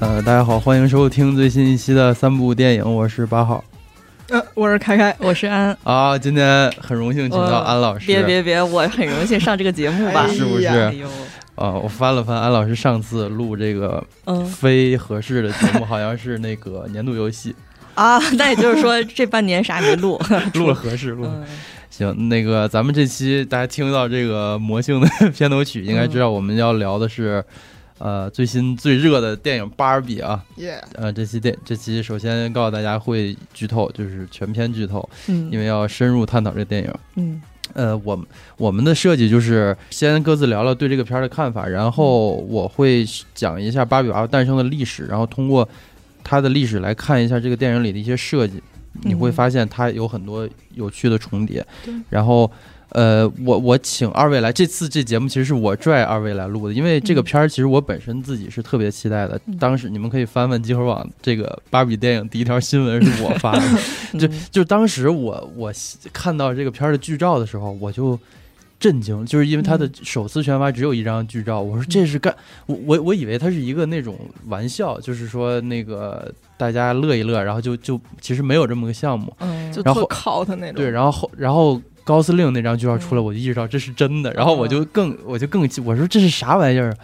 呃，大家好，欢迎收听最新一期的三部电影，我是八号。呃，我是凯凯，我是安，啊。今天很荣幸请到安老师，别别别，我很荣幸上这个节目吧？哎 是不是？哎，啊，我翻了翻安老师上次录这个嗯。非合适的节目，好像是那个年度游戏，啊，那也就是说这半年啥也没录，录了合适，录行，那个咱们这期大家听到这个魔性的片头曲，应该知道我们要聊的是，呃，最新最热的电影《芭比》啊。耶、呃，这期电这期首先告诉大家会剧透，就是全篇剧透，嗯因为要深入探讨这电影。嗯呃，我们我们的设计就是先各自聊聊对这个片儿的看法，然后我会讲一下芭比娃娃诞生的历史，然后通过它的历史来看一下这个电影里的一些设计，你会嗯发现它有很多有趣的重叠对。然后，呃，我我请二位来，这次这节目其实是我拽二位来录的，因为这个嗯片儿其实我本身自己是特别期待的。嗯当时你们可以翻翻集合网这个芭比电影第一条新闻是我发的，就嗯就当时我我看到这个片儿的剧照的时候，我就震惊，就是因为它的嗯首次宣发只有一张剧照，我说这是干我我我以为它是一个那种玩笑，就是说那个大家乐一乐，然后就就其实没有这么个项目。嗯，就然后特靠他那种。对，然后后然后高司令那张剧照出来，嗯我就意识到这是真的，然后我就更我就更气，我说这是啥玩意儿啊？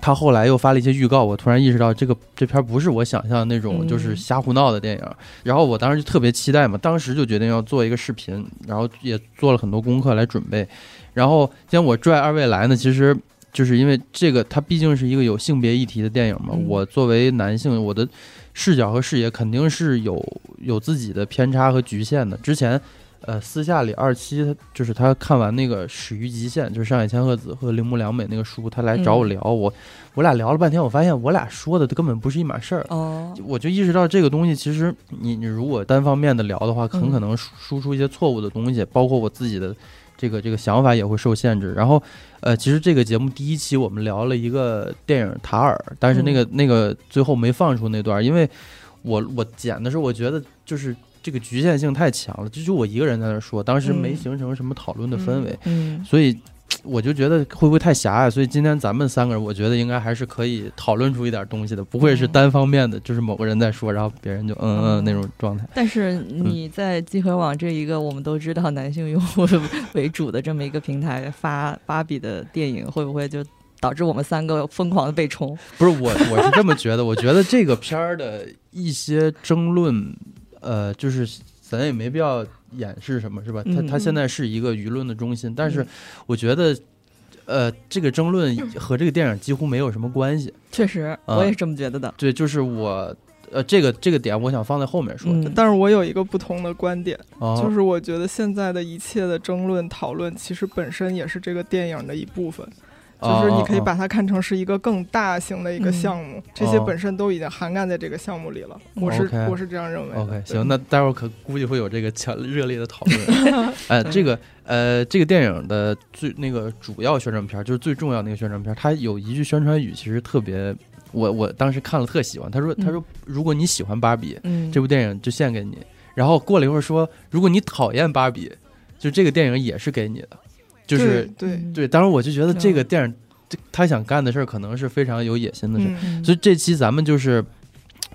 他后来又发了一些预告，我突然意识到这个这片不是我想象的那种嗯就是瞎胡闹的电影。然后我当时就特别期待嘛，当时就决定要做一个视频，然后也做了很多功课来准备。然后今天我拽二位来呢，其实就是因为这个它毕竟是一个有性别议题的电影嘛。嗯我作为男性，我的视角和视野肯定是有有自己的偏差和局限的。之前。呃，私下里二期他就是他看完那个《始于极限》，就是上海千鹤子和铃木良美那个书，他来找我嗯聊，我我俩聊了半天，我发现我俩说的根本不是一码事儿。哦，我就意识到这个东西，其实你你如果单方面的聊的话，很嗯可能输输出一些错误的东西，包括我自己的这个这个想法也会受限制。然后，呃，其实这个节目第一期我们聊了一个电影《塔尔》，但是那个、那个最后没放出那段，因为我我剪的时候，我觉得就是这个局限性太强了，这就我一个人在那说，当时没嗯形成什么讨论的氛围，嗯所以。我就觉得会不会太狭隘，所以今天咱们三个人，我觉得应该还是可以讨论出一点东西的，不会是嗯单方面的，就是某个人在说，然后别人就嗯嗯那种状态。但是你在集合网这一个我们都知道男性用户为主的这么一个平台发芭比的电影，会不会就导致我们三个疯狂的被冲？不是我，我是这么觉得，我觉得这个片儿的一些争论，呃，就是咱也没必要掩饰什么，是吧？他他现在是一个舆论的中心，但是嗯我觉得，呃，这个争论和这个电影几乎没有什么关系。确实，啊我也是这么觉得的。对，就是我，呃，这个这个点我想放在后面说。嗯，但是我有一个不同的观点，哦就是我觉得现在的一切的争论讨论，其实本身也是这个电影的一部分。就是你可以哦把它看成是一个更大型的一个嗯项目，这些哦本身都已经涵盖在这个项目里了。我是我是这样认为。OK，行，那待会儿可估计会有这个强 热烈的讨论。哎，这个呃，这个电影的最那个主要宣传片儿，就是最重要那个宣传片儿，它有一句宣传语，其实特别，我我当时看了特喜欢。他说，嗯他说，如果你喜欢芭比，嗯，这部电影就献给你。然后过了一会儿说，如果你讨厌芭比，就这个电影也是给你的。就是对对，当然我就觉得这个嗯电影，这他想干的事儿可能是非常有野心的事儿。所以这期咱们就是，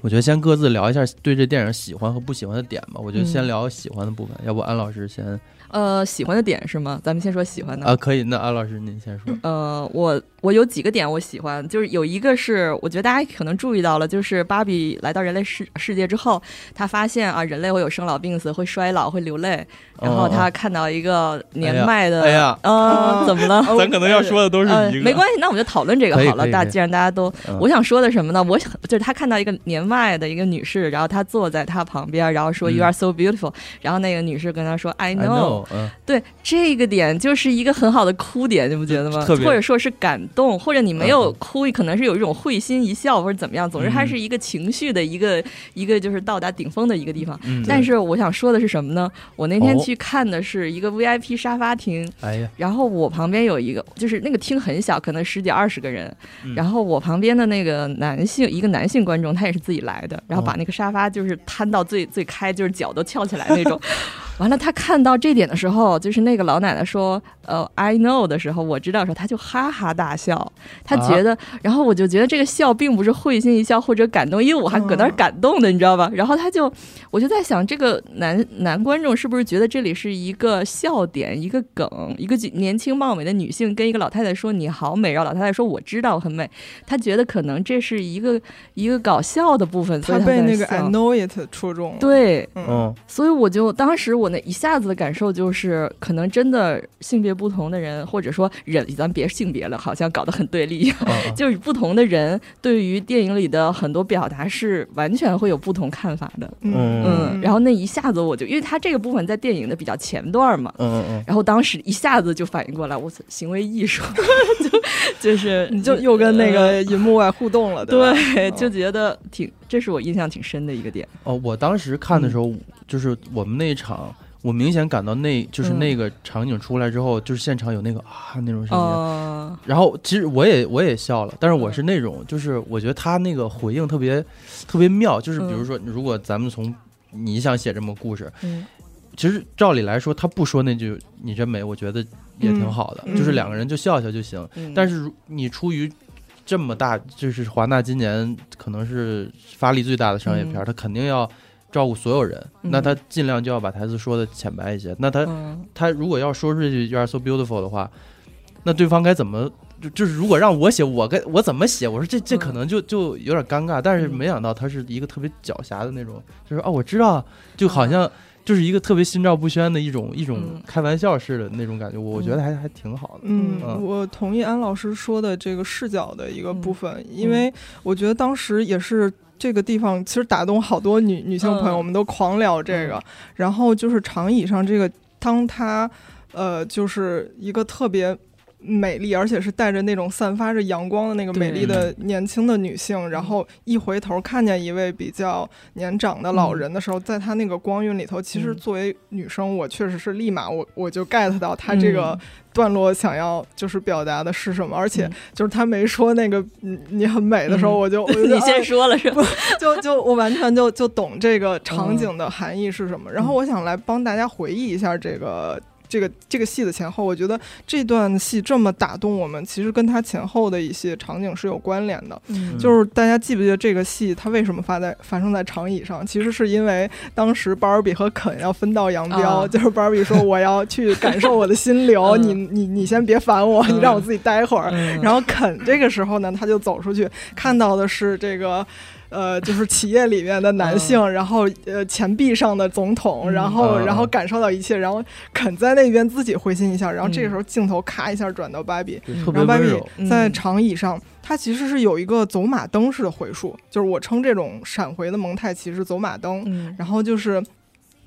我觉得先各自聊一下对这电影喜欢和不喜欢的点吧。我觉得先嗯聊喜欢的部分，要不安老师先呃，喜欢的点是吗？咱们先说喜欢的啊，可以，那安老师您先说。呃，我我有几个点我喜欢，就是有一个是我觉得大家可能注意到了，就是芭比来到人类世世界之后，她发现啊，人类会有生老病死，会衰老，会流泪，然后哦她看到一个年迈的，哎呀呃，怎么了？咱可能要说的都是呃一个，，没关系，那我们就讨论这个好了。大既然大家都，嗯我想说的什么呢？我想就是她看到一个年迈的一个女士，然后她坐在她旁边，然后说嗯 “You are so beautiful”，然后那个女士跟她说 “I I know”，对这个点就是一个很好的哭点，你不觉得吗？或者说是感动，或者你没有嗯哭，可能是有一种会心一笑或者怎么样。总之，它嗯是一个情绪的一个一个就是到达顶峰的一个地方。嗯但是我想说的是什么呢？我那天哦去看的是一个 VIP 沙发厅，哎呀，然后我旁边有一个，就是那个厅很小，可能十几二十个人。嗯然后我旁边的那个男性，一个男性观众，他也是自己来的，然后把哦那个沙发就是摊到最最开，就是脚都翘起来那种。完了，他看到这点的时候，就是那个老奶奶说：“呃，I know” 的时候，我知道的时候，他就哈哈大笑。他觉得，然后我就觉得这个笑并不是会心一笑或者感动，因为我还搁那儿嗯感动的，你知道吧？然后他就，我就在想，这个男男观众是不是觉得这里是一个笑点、一个梗，一个年轻貌美的女性跟一个老太太说你好美，然后老太太说我知道很美，他觉得可能这是一个一个搞笑的部分，所以他他被那个 I know it 戳中了。，对，嗯，嗯所以我就当时我那一下子的感受就是，可能真的性别不同的人，或者说人，咱别性别了，好像搞得很对立。就是不同的人对于电影里的很多表达是完全会有不同看法的。嗯，然后那一下子我就，因为他这个部分在电影的比较前段嘛，嗯嗯然后当时一下子就反应过来，我操，行为艺术，就就是你就又跟那个银幕外互动了，吧？对，嗯就觉得挺，这是我印象挺深的一个点。哦，我当时看的时候，就是我们那一场，我明显感到那就是嗯。那个场景出来之后，就是现场有那个啊那种声音。哦，然后其实我也我也笑了，但是我是那种，就是我觉得他那个回应特别特别妙，就是比如说，如果咱们从你想写这么故事，嗯。其实照理来说，他不说那句“你真美”，我觉得也挺好的，嗯就是两个人就笑笑就行。嗯，但是如你出于这么大，就是华纳今年可能是发力最大的商业片，嗯。他肯定要照顾所有人，嗯那他尽量就要把台词说的浅白一些。那他、嗯他如果要说出这句 “You are so beautiful” 的话，那对方该怎么？就就是如果让我写，我该我怎么写？我说这这嗯可能就就有点尴尬，但是嗯没想到他是一个特别狡黠的那种，就是哦，我知道，就好嗯像就是一个特别心照不宣的一种一种嗯开玩笑式的那种感觉，我我觉得还还挺好的。嗯，嗯我同意安老师说的这个视角的一个部分，嗯因为我觉得当时也是这个地方其实打动好多女女性朋友，嗯我们都狂聊这个。嗯然后就是长椅上这个，当他呃，就是一个特别。美丽，而且是带着那种散发着阳光的那个美丽的年轻的女性，然后一回头看见一位比较年长的老人的时候，在她那个光晕里头，其实嗯。作为女生，我确实是立马我我就 get 到她这个嗯。段落想要就是表达的是什么，而且嗯。就是她没说那个你你很美的时候，嗯。我就 我就你先哎说了是吧？就就我完全就就懂这个场景的含义是什么。然后我想来帮大家回忆一下这个。这个这个戏的前后，我觉得这段戏这么打动我们，其实跟它前后的一些场景是有关联的。嗯就是大家记不记得这个戏它为什么发在发生在长椅上？其实是因为当时芭比和肯要分道扬镳，啊就是芭比说我要去感受我的心流，嗯你你你先别烦我，嗯你让我自己待会儿。嗯然后肯这个时候呢，他就走出去，看到的是这个。呃，就是企业里面的男性，然后呃，钱币上的总统，嗯。然后嗯。然后感受到一切，然后肯在那边自己会心一笑，然后这个嗯时候镜头咔一下转到芭比，然后芭比。在嗯。长椅上，它其实是有一个走马灯式的回溯，就是我称这种闪回的蒙太奇是走马灯，嗯。然后就是。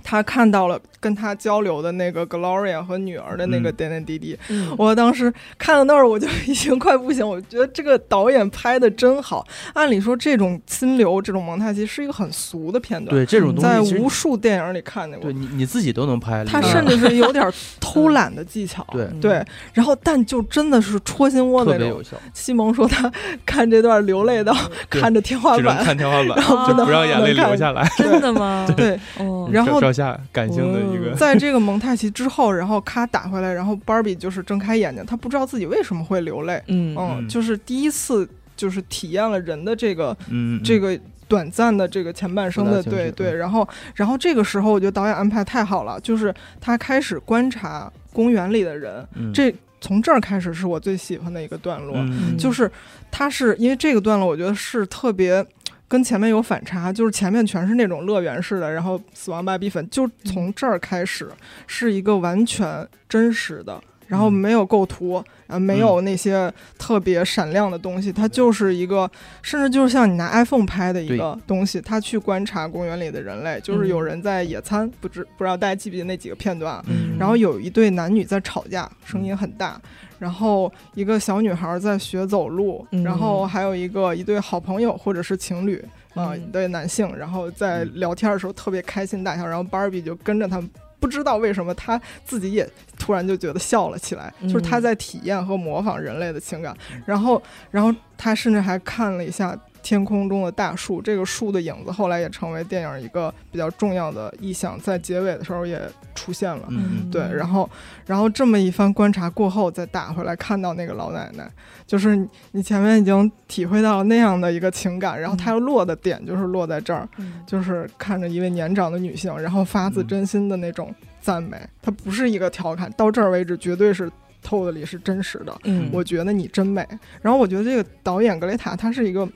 他看到了跟他交流的那个 Gloria 和女儿的那个嗯点点滴滴，嗯我当时看到那儿我就已经快不行，我觉得这个导演拍的真好。按理说这种心流、这种蒙太奇是一个很俗的片段，对这种东在西，在无数电影里看见过对。你你自己都能拍。他甚至是有点偷懒的技巧，对对，然后但就真的是戳心窝那种特别有。效，西蒙说他看这段流泪到看着天花只能板，看天花板，然后不就能不让眼泪流下来。真的吗？对，哦，然后照下感性的一个，在这个蒙太奇之后，然后咔打回来，然后芭比就是睁开眼睛，她不知道自己为什么会流泪，嗯嗯，嗯就是第一次就是体验了人的这个嗯，这个短暂的这个前半生的对对，嗯。然后然后这个时候我觉得导演安排太好了，就是他开始观察公园里的人，嗯这从这儿开始是我最喜欢的一个段落，嗯。就是他是因为这个段落，我觉得是特别跟前面有反差，就是前面全是那种乐园式的，然后死亡芭比粉，就从这儿开始是一个完全真实的。然后嗯没有构图，啊，没有那些特别闪亮的东西，它就是一个，甚至就是像你拿 iPhone 拍的一个东西，他去观察公园里的人类，就是有人在野餐，不知不知道大家记不记得那几个片段然后有一对男女在吵架，声音很大。然后一个小女孩在学走路，嗯然后还有一个一对好朋友或者是情侣啊、一对男性，然后在聊天的时候特别开心大笑，然后芭比就跟着他们。不知道为什么他自己也突然就觉得笑了起来，嗯就是他在体验和模仿人类的情感，然后，然后他甚至还看了一下天空中的大树，这个树的影子后来也成为电影一个比较重要的意象，在结尾的时候也出现了。嗯对，然后，然后这么一番观察过后，再打回来看到那个老奶奶，就是你你前面已经体会到了那样的一个情感，然后它要落的点就是落在这儿，嗯就是看着一位年长的女性，然后发自真心的那种赞美，它不是一个调侃，到这儿为止绝对是 totally 是真实的。嗯我觉得你真美。然后我觉得这个导演格雷塔他是一个，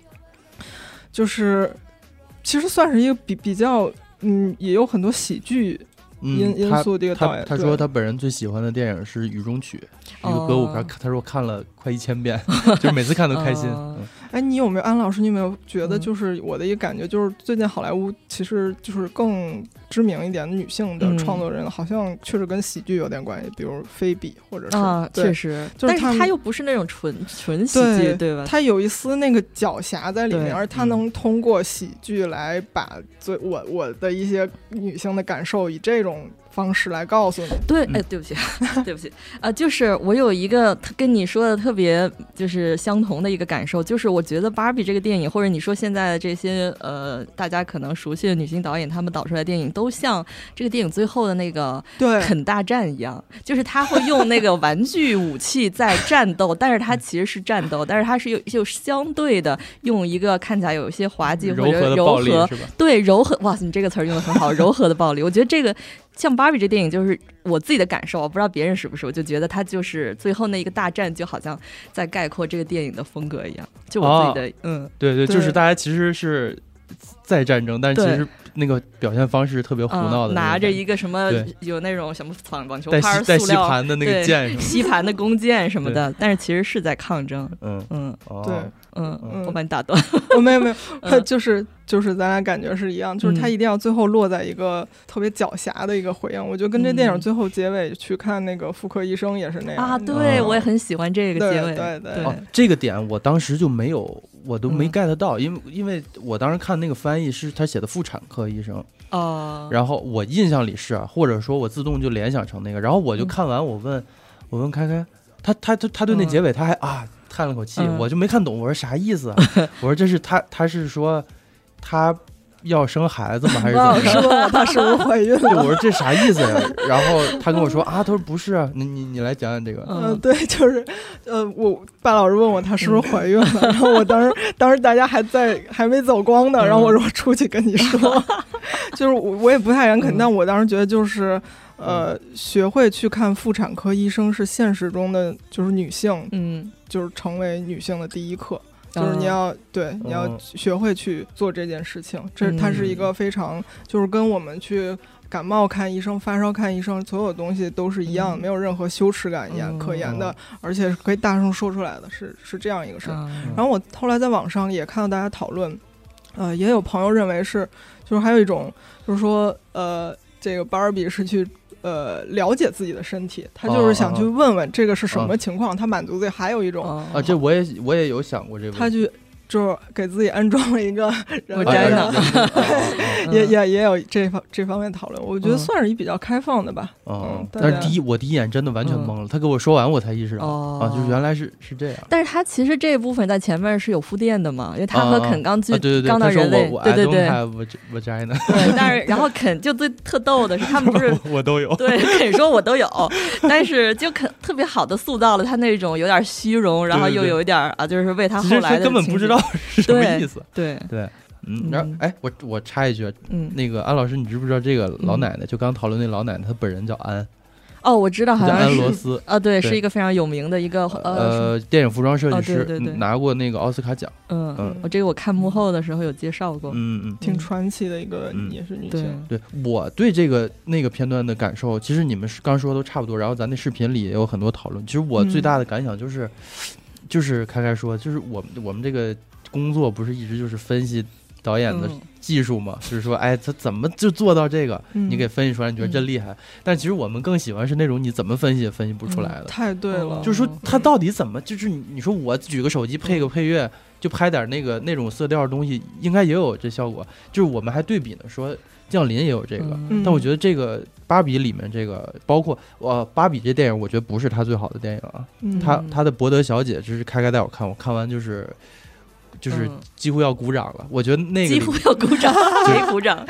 就是其实算是一个比比较嗯，也有很多喜剧因、因素的一个导他演。对他说他本人最喜欢的电影是《雨中曲》，一个歌舞片哦，他说看了快一千遍，就每次看都开心。哎，你有没有安老师？你有没有觉得，嗯就是我的一个感觉，就是最近好莱坞其实就是更知名一点的女性的嗯创作人，好像确实跟喜剧有点关系，比如菲比，或者是、啊，对确实，但是就是他又不是那种纯纯喜剧，对对吧？她有一丝那个狡黠在里面，而她嗯能通过喜剧来把最我我的一些女性的感受以这种方式来告诉你。对，嗯哎，对不起，对不起，啊、就是我有一个跟你说的特别就是相同的一个感受，就是我觉得芭比这个电影，或者你说现在的这些呃大家可能熟悉的女性导演，他们导出来的电影，都像这个电影最后的那个对，肯大战一样，就是他会用那个玩具武器在战斗，但是他其实是战斗，但是他是有就相对的用一个看起来有一些滑稽或柔和者柔的暴力和？对柔和，哇塞，你这个词儿用的很好，柔和的暴力。我觉得这个像芭比这电影，就是我自己的感受，我不知道别人是不是，我就觉得它就是最后那一个大战，就好像在概括这个电影的风格一样。就我自己的，嗯，对对，就是大家其实是在战争，但是其实那个表现方式特别胡闹的拿着一个什么有那种什么网网球拍吸带吸盘的那个对剑吸盘的弓箭什么的，但是其实是在抗争。嗯，嗯哦对嗯，嗯我把你打断。我，没有没有，嗯就是就是咱俩感觉是一样，就是他嗯一定要最后落在一个特别狡黠的一个回应。我觉得跟这电影嗯最后结尾去看那个妇科医生也是那样啊，对，哦我也很喜欢这个对结尾。对对对哦，这个点我当时就没有，我都没嗯 get 到，因为因为我当时看那个翻译是他写的妇产科医生，哦，然后我印象里是啊，或者说我自动就联想成那个，然后我就嗯看完，我问我问开开，他他他他对那嗯结尾他还啊叹了口气，嗯我就没看懂，我说啥意思啊？我说这是他他是说他要生孩子吗？还是怎么样？师问我她是不是怀孕对，了？我说这啥意思呀？然后他跟我说啊，他说不是啊，你你你来讲讲这个。嗯，嗯对，就是，呃，我巴老师问我他是不是怀孕了，然后我当时当时大家还在还没走光呢，然后我说我出去跟你说，就是我我也不太敢肯，嗯但我当时觉得就是。呃，学会去看妇产科医生是现实中的，就是女性，嗯，就是成为女性的第一课，就是你哦要对你要嗯学会去做这件事情。这它是一嗯个非常，就是跟我们去感冒看医生、发烧看医生，所有东西都是一样的，嗯没有任何羞耻感言可言的，而且是可以大声说出来的，是是这样一个事儿。嗯然后我后来在网上也看到大家讨论，呃，也有朋友认为是，就是还有一种就是说，呃，这个芭比是去。呃，了解自己的身体，他就是想去问问这个是什么情况，他满足自己。还有一种，哦啊，这我也我也有想过这。他去就是给自己安装了一个 人摘呢人人哦嗯也也也有这方这方面讨论，我觉得嗯算是一比较开放的吧。哦嗯，但是第一我第一眼真的完全嗯懵了，他给我说完我才意识到哦啊，就是原来是是这样。但是他其实这一部分在前面是有铺垫的嘛，因为他和肯刚去刚到人类我我，对对对 have vag- vagina，对，但是然后肯就最特逗的是，他们不是我都有。对肯说我都有，但是就肯特别好的塑造了他那种有点虚荣，然后又有一点啊，就是为他后来的根本不知道是什么意思。对，对，嗯嗯，然后哎，我我插一句，嗯那个安老师，你知不知道这个老奶奶？就刚讨论那老奶奶，她本人叫安哦，我知道，好叫安像是罗斯。啊，对，是一个非常有名的一个呃，呃，电影服装设计哦师、对对对拿过那个奥斯卡奖。嗯嗯我这个我看幕后的时候有介绍过，嗯嗯，挺传奇的一个，嗯也是女性。对我对这个那个片段的感受，其实你们刚说的都差不多，然后咱那视频里也有很多讨论。其实我最大的感想就是，就是开开说，就是我们我们这个工作不是一直就是分析导演的嗯技术嘛，就是说，哎，他怎么就做到这个？嗯你给分析出来，你觉得真厉害。但其实我们更喜欢是那种你怎么分析也分析不出来的。太对了，哦就是说他到底怎么，就是你你说我举个手机配个配乐，就拍点那个那种色调的东西，应该也有这效果。就是我们还对比呢，说降临也有这个，嗯但我觉得这个芭比里面这个，包括呃芭比这电影，我觉得不是他最好的电影啊。嗯他他的伯德小姐，就是开开带我看，我看完就是就是嗯几乎要鼓掌了。我觉得那个几乎要鼓掌，谁 鼓掌？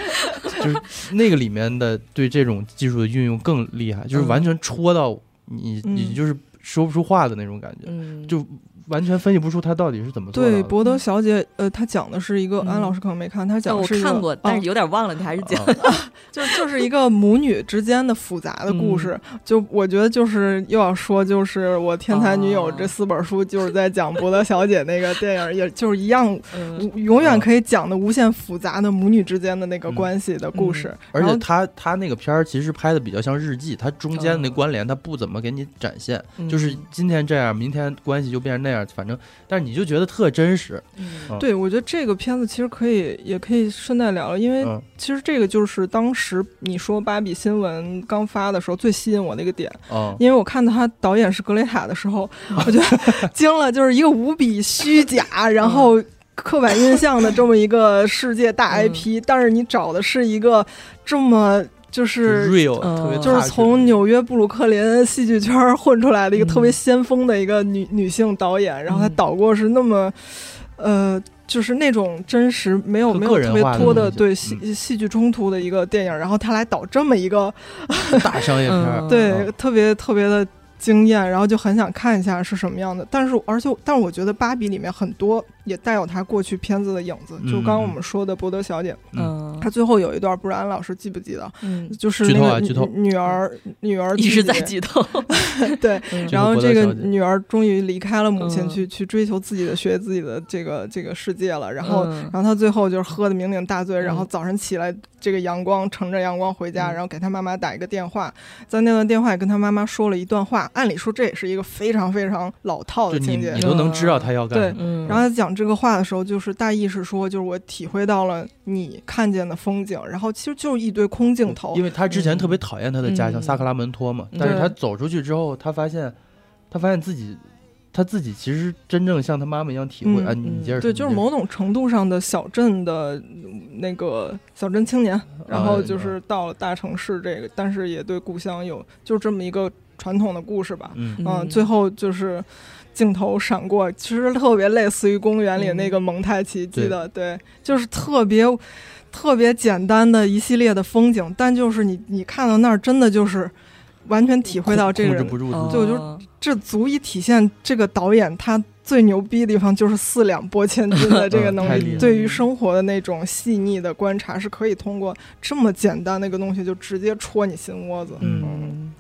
就是那个里面的对这种技术的运用更厉害，就是嗯完全戳到你，嗯你就是说不出话的那种感觉。嗯，就完全分析不出他到底是怎么做的。对博德小姐，呃，她讲的是一个，嗯安老师可能没看，她讲的是一个看过，但哦是有点忘了，你还是讲。啊 就就是一个母女之间的复杂的故事。就我觉得就是又要说，就是我《天才女友》哦这四本书就是在讲博德小姐那个电影，也 就是一样，嗯永远可以讲的无限复杂的母女之间的那个嗯关系的故事。而且他他那个片儿其实拍的比较像日记，他中间那嗯关联他不怎么给你展现，嗯就是今天这样，明天关系就变成那样，反正但是你就觉得特真实。嗯。对，我觉得这个片子其实可以，也可以顺带聊聊，因为嗯。其实这个就是当时你说芭比新闻刚发的时候最吸引我的一个点，哦，因为我看到他导演是格雷塔的时候，我觉得 惊了，就是一个无比虚假，然后刻板印象的这么一个世界大嗯。IP，、但是你找的是一个这么就就是是。real，就是从纽约布鲁克林戏剧圈混出来的一个嗯特别先锋的一个女、女性导演，然后她嗯导过是那么，呃，就是那种真实没有没有特别多的对戏戏剧冲突的一个电影，然后她来导这么一个大商业片 对，嗯特别特别的惊艳，然后就很想看一下是什么样的。但是，而且，但是我觉得《芭比》里面很多也带有他过去片子的影子，就刚刚我们说的《博德小姐》，嗯她最后有一段，不知道安老师记不记得？嗯，就是那个女啊女儿，女儿一直在剧透。对，嗯然后这个女儿终于离开了母亲，嗯去去追求自己的学自己的这个这个世界了。然后，嗯然后她最后就是喝的酩酊大醉，然后嗯早上起来，这个阳光乘着阳光回家，嗯然后给她妈妈打一个电话，在那段电话也跟她妈妈说了一段话。按理说这也是一个非常非常老套的情节你，都能知道他要干对什么。嗯，然后他讲这个话的时候，就是大意是说，就是我体会到了你看见的风景，然后其实就是一堆空镜头。因。为他之前特别讨厌他的家乡嗯。萨克拉门托嘛，嗯但是他走出去之后，他发现，他发现自己，他自己其实真正像他妈妈一样体会嗯啊，你接着说，对，就是某种程度上的小镇的嗯那个小镇青年，然后啊就是到了大城市这个，但是也对故乡有就这么一个传统的故事吧。嗯。嗯，最后就是镜头闪过，其实特别类似于公园里那个蒙太奇，记得对，就是特别特别简单的一系列的风景，但就是你你看到那儿，真的就是完全体会到这个人控制不，住自己。对我就这足以体现这个导演他。最牛逼的地方就是四两拨千斤的 这个能力，对于生活的那种细腻的观察，是可以通过这么简单的一个东西就直接戳你心窝子。嗯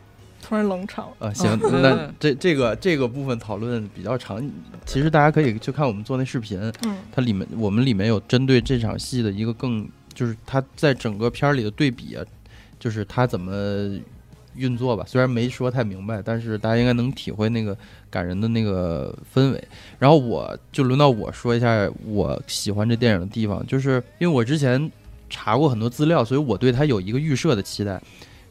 突然冷场了。啊，行，嗯那这这个这个部分讨论比较长，其实大家可以去看我们做那视频，嗯它里面我们里面有针对这场戏的一个更，就是它在整个片儿里的对比啊，就是它怎么运作吧。虽然没说太明白，但是大家应该能体会那个感人的那个氛围。然后我就轮到我说一下我喜欢这电影的地方，就是因为我之前查过很多资料，所以我对它有一个预设的期待，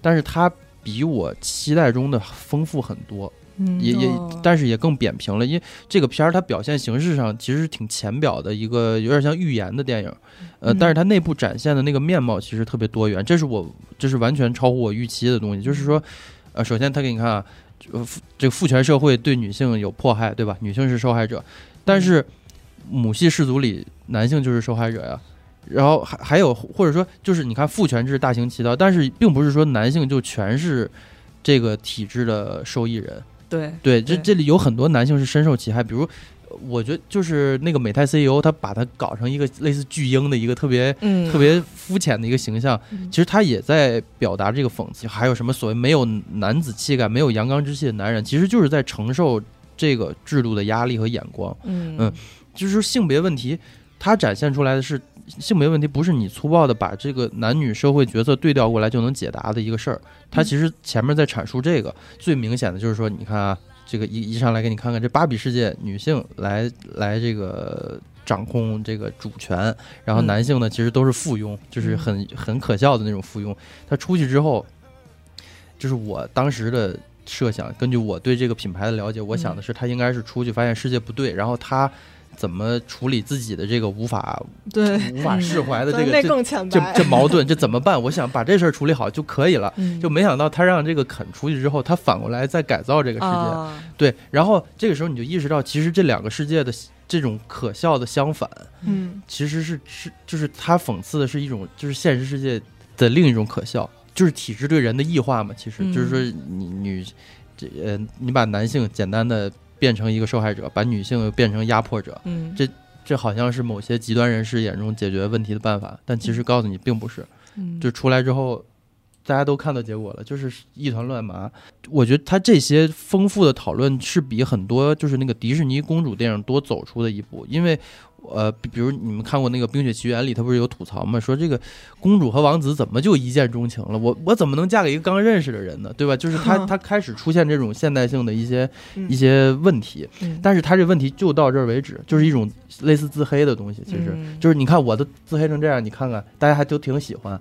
但是它比我期待中的丰富很多。嗯也也哦，但是也更扁平了，因为这个片儿它表现形式上其实挺浅表的一个，有点像寓言的电影，呃，嗯但是它内部展现的那个面貌其实特别多元，这是我这是完全超乎我预期的东西。就是说，呃，首先他给你看啊，这个父权社会对女性有迫害，对吧？女性是受害者，但是母系氏族里男性就是受害者呀。然后还还有或者说就是你看父权制大行其道，但是并不是说男性就全是这个体制的受益人。对对，这这里有很多男性是深受其害，比如呃我觉得就是那个美泰 CEO，他把他搞成一个类似巨婴的一个特别嗯特别肤浅的一个形象，其实他也在表达这个讽刺。还有什么所谓没有男子气概、没有阳刚之气的男人，其实就是在承受这个制度的压力和眼光。嗯嗯就是性别问题，它展现出来的是性别问题，不是你粗暴的把这个男女社会角色对调过来就能解答的一个事儿。他其实前面在阐述这个，最明显的就是说，你看啊，这个一一上来给你看看这芭比世界，女性来来这个。掌控这个主权，然后嗯男性呢，其实都是附庸，就是很很可笑的那种附庸。他出去之后，就是我当时的设想，根据我对这个品牌的了解，我想的是他应该是出去发现世界不对，然后他怎么处理自己的这个无法对，无法释怀的这个这更浅白。这这矛盾，这怎么办？我想把这事儿处理好就可以了。嗯就没想到他让这个肯出去之后，他反过来再改造这个世界。啊对，然后这个时候你就意识到，其实这两个世界的这种可笑的相反，嗯其实是是就是他讽刺的是一种就是现实世界的另一种可笑，就是体制对人的异化嘛。其实、嗯就是说你女这呃，你把男性简单的变成一个受害者，把女性又变成压迫者，嗯这这好像是某些极端人士眼中解决问题的办法，但其实告诉你并不是。嗯就出来之后，大家都看到结果了，就是一团乱麻。我觉得他这些丰富的讨论是比很多就是那个迪士尼公主电影多走出的一步，因为。呃，比比如你们看过那个《冰雪奇缘》里，他不是有吐槽吗？说这个公主和王子怎么就一见钟情了？我我怎么能嫁给一个刚认识的人呢？对吧？就是他 他开始出现这种现代性的一些嗯一些问题，嗯但是他这问题就到这儿为止，就是一种类似自黑的东西。其实、嗯就是你看我都自黑成这样，你看看大家还都挺喜欢。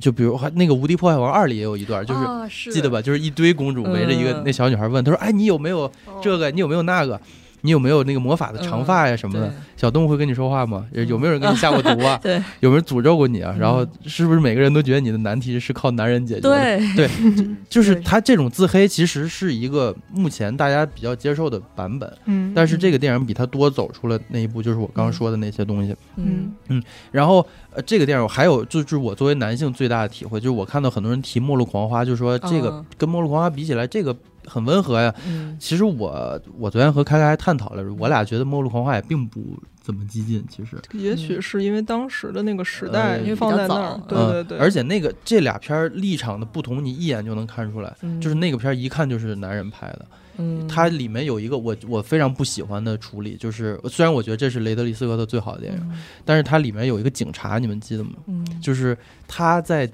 就比如还那个《无敌破坏王二》里也有一段，就是、记得吧？就是一堆公主围着一个、嗯那小女孩问，她说：“哎，你有没有这个？你有没有那个？你有没有那个魔法的长发呀什么的？对小动物会跟你说话吗？有没有人给你下过毒啊？对有没有人诅咒过你啊？嗯然后是不是每个人都觉得你的难题是靠男人解决的？对对，就 是他这种自黑其实是一个目前大家比较接受的版本。嗯，但是这个电影比他多走出了那一步，就是我刚刚说的那些东西。嗯嗯然后，呃，这个电影我还有就是我作为男性最大的体会，就是我看到很多人提《末路狂花》，就说这个嗯跟《末路狂花》比起来，这个很温和呀。嗯其实我我昨天和开开还探讨了，我俩觉得《末路狂花》也并不怎么激进，其实。也许是因为当时的那个时代呃因为放在那儿，对嗯对对，而且那个这俩片儿立场的不同，你一眼就能看出来。嗯就是那个片儿一看就是男人拍的，嗯它里面有一个我我非常不喜欢的处理，就是虽然我觉得这是雷德利·斯科特最好的电影，但是它里面有一个警察，你们记得吗？嗯就是他在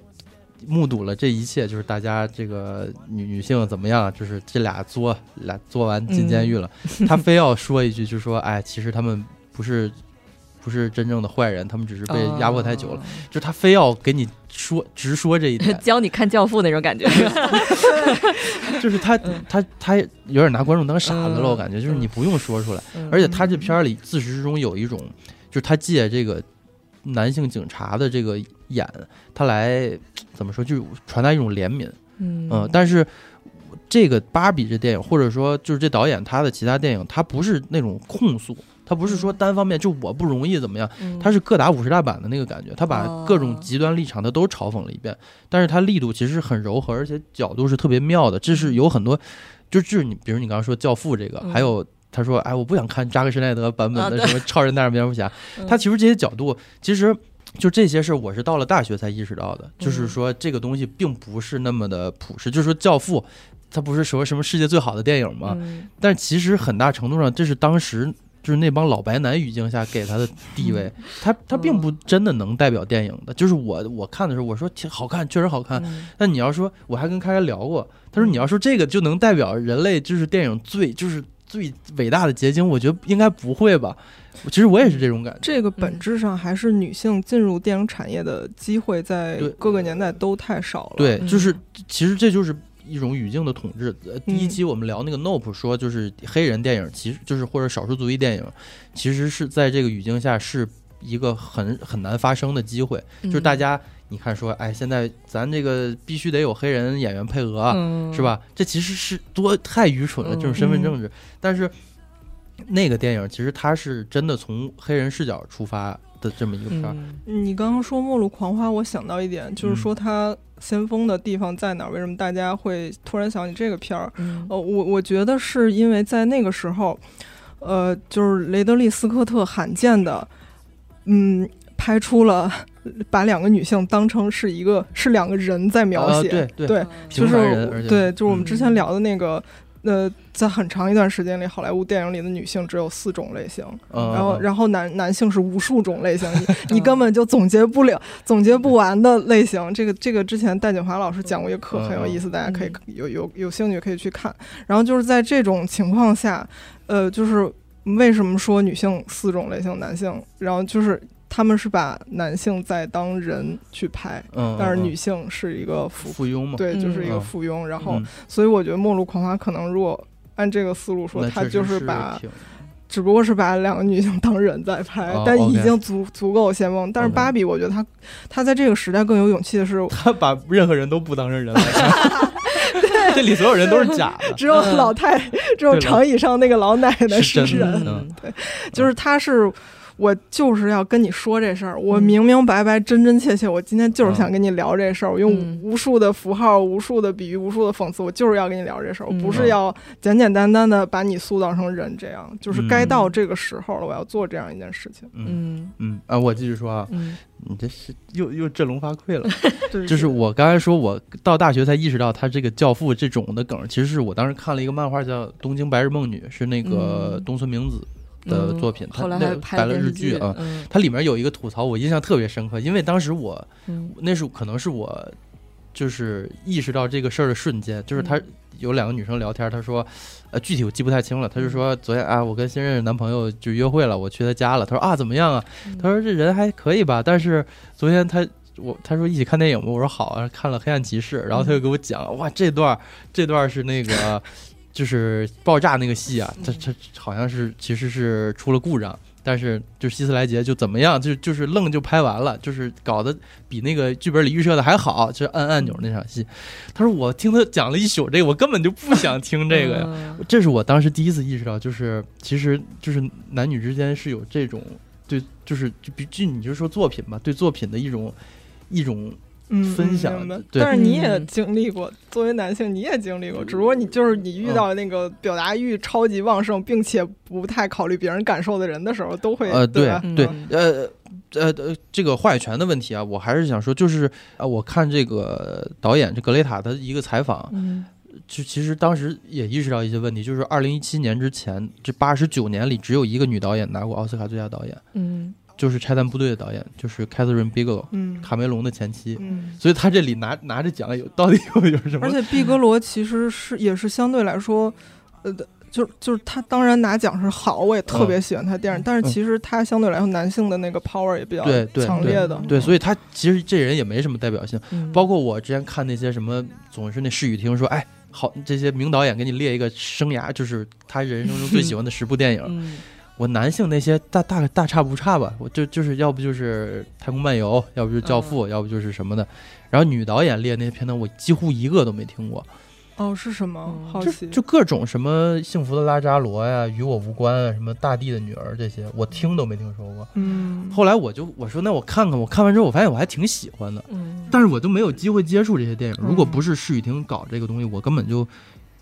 目睹了这一切，就是大家这个女女性怎么样，就是这俩作俩作完进监狱了，他非要说一句，就说哎，其实他们不是。不是真正的坏人，他们只是被压迫太久了。就他非要给你说直说这一点，教你看《教父》那种感觉，就是他他他有点拿观众当傻子了，嗯我感觉就是你不用说出来。嗯。而且他这片儿里自始至终有一种，就是他借这个男性警察的这个演，他来 怎么说，就是传达一种怜悯。嗯。嗯，但是这个芭比这电影，或者说就是这导演他的其他电影，他不是那种控诉，他不是说单方面就我不容易怎么样，嗯。他是各打五十大板的那个感觉，他把各种哦极端立场他都嘲讽了一遍，但是他力度其实很柔和，而且角度是特别妙的，这是有很多，就就是你比如你刚刚说《教父》这个，嗯。还有。他说：“哎，我不想看扎克施奈德版本的什么超人大战蝙蝠侠。嗯他其实这些角度，其实就这些事儿，我是到了大学才意识到的。嗯就是说，这个东西并不是那么的朴实。就是说，《教父》它不是说什么世界最好的电影吗？嗯但其实很大程度上，这是当时就是那帮老白男语境下给他的地位，他他并不真的能代表电影的。就是我我看的时候，我说挺好看，确实好看。嗯但你要说，我还跟开开聊过，他说你要说这个就能代表人类就是电影最就是最伟大的结晶，我觉得应该不会吧。其实我也是这种感觉。这个本质上还是女性进入电影产业的机会，在各个年代都太少了。对，嗯就是其实这就是一种语境的统治。呃，第一嗯期我们聊那个 Nope 说，就是黑人电影，其实就是或者少数族裔电影，其实是在这个语境下是一个很很难发生的机会。就是大家你看说，哎，现在咱这个必须得有黑人演员配额，嗯是？吧？这其实是多太愚蠢了，嗯这种身份政治。但是那个电影其实它是真的从黑人视角出发的这么一个片儿。嗯你刚刚说《末路狂花》，我想到一点，就是说它先锋的地方在哪儿？为什么大家会突然想起这个片儿？嗯呃，我我觉得是因为在那个时候，呃，就是雷德利·斯科特罕见的，嗯，拍出了把两个女性当成是一个是两个人在描啊写，对。对就是对，就是我们嗯。之前聊的那个。呃，在很长一段时间里，好莱坞电影里的女性只有四种类型，嗯然后嗯然后男男性是无数种类型，你 你根本就总结不了、总结不完的类型。这个这个之前戴锦华老师讲过一个课，嗯很有意思，大家可以嗯。有有有兴趣可以去看。然后就是在这种情况下，呃，就是为什么说女性四种类型，男性，然后就是他们是把男性在当人去拍，嗯，但是嗯。女性是一个附，附庸嘛，对，就是一个嗯附庸。然后嗯，所以我觉得《末路狂花》可能如果按这个思路说，它那确实就是把只不过是把两个女性当人在拍，哦但已经足足够先锋。但是芭比，我觉得她她在这个时代更有勇气的是，她把任何人都不当成人来看，这里所有人都是假的，只有老太，只有长椅上那个老奶奶是人，嗯。对，就是她是。我就是要跟你说这事儿，我嗯明明白白、真真切切，我今天就是想嗯跟你聊这事儿。我用嗯无数的符号、无数的比喻、无数的讽刺，我就是要跟你聊这事儿。我不嗯是要简简单单的把你塑造成人，这样就是该嗯到这个时候了，我要做这样一件事情。嗯嗯嗯啊，我继续说啊，嗯你这是又又振聋发聩了。对 就是我刚才说，我到大学才意识到他这个教父这种的梗，其实是我当时看了一个漫画叫《东京白日梦女》，是那个嗯东村明子的作品，他后来那还拍了日剧啊。嗯它里面有一个吐槽，我印象特别深刻，因为当时我嗯那是可能是我就是意识到这个事儿的瞬间，就是他嗯有两个女生聊天，她说，呃，具体我记不太清了，他就说昨天啊，我跟新认识男朋友就约会了，我去他家了，他说啊怎么样啊？嗯她说这人还可以吧，但是昨天他。我他说一起看电影吧，我说好啊，看了《黑暗骑士》，然后他就给我讲，哇，这段这段是那个就是爆炸那个戏啊，他他好像是其实是出了故障，但是就希斯莱杰就怎么样，就就是愣就拍完了，就是搞得比那个剧本里预设的还好，就是按按钮那场戏。他说我听他讲了一宿这个，我根本就不想听这个呀。这是我当时第一次意识到，就是其实就是男女之间是有这种对，就是就比就你就说作品吧，对作品的一种一种嗯分享嗯明白。对。但是你也嗯经历过，作为男性你也经历过，只不过你就是你遇到那个表达欲超级旺盛，并且不太考虑别人感受的人的时候，都会呃，对对呃呃呃，这个话语权的问题啊，我还是想说，就是啊，我看这个导演这格雷塔的一个采访，嗯。就其实当时也意识到一些问题，就是二零一七年之前，这八十九年里只有一个女导演拿过奥斯卡最佳导演，嗯就是《拆弹部队》的导演，就是 Catherine Bigelow，嗯卡梅隆的前妻。嗯。所以他这里拿拿着奖有到底有有什么？而且毕格罗其实是也是相对来说，呃，就就是他当然拿奖是好，我也特别喜欢他电影，但是其实他相对来说男性的那个 power 也比较强烈的，对，所以他其实这人也没什么代表性。嗯，包括我之前看那些什么，总是那视语厅说，哎，好，这些名导演给你列一个生涯，就是他人生中最喜欢的十部电影。嗯 我男性那些大大大差不差吧，我就就是要不就是《太空漫游》，要不就是《教父》要不就是什么的。然后女导演列那些片段，我几乎一个都没听过，哦，是什么？好奇，就各种什么《幸福的拉扎罗》呀，《与我无关》啊，什么《大地的女儿》这些，我听都没听说过。嗯，后来我就我说那我看看，我看完之后我发现我还挺喜欢的，嗯，但是我都没有机会接触这些电影。嗯如果不是视语厅搞这个东西，我根本就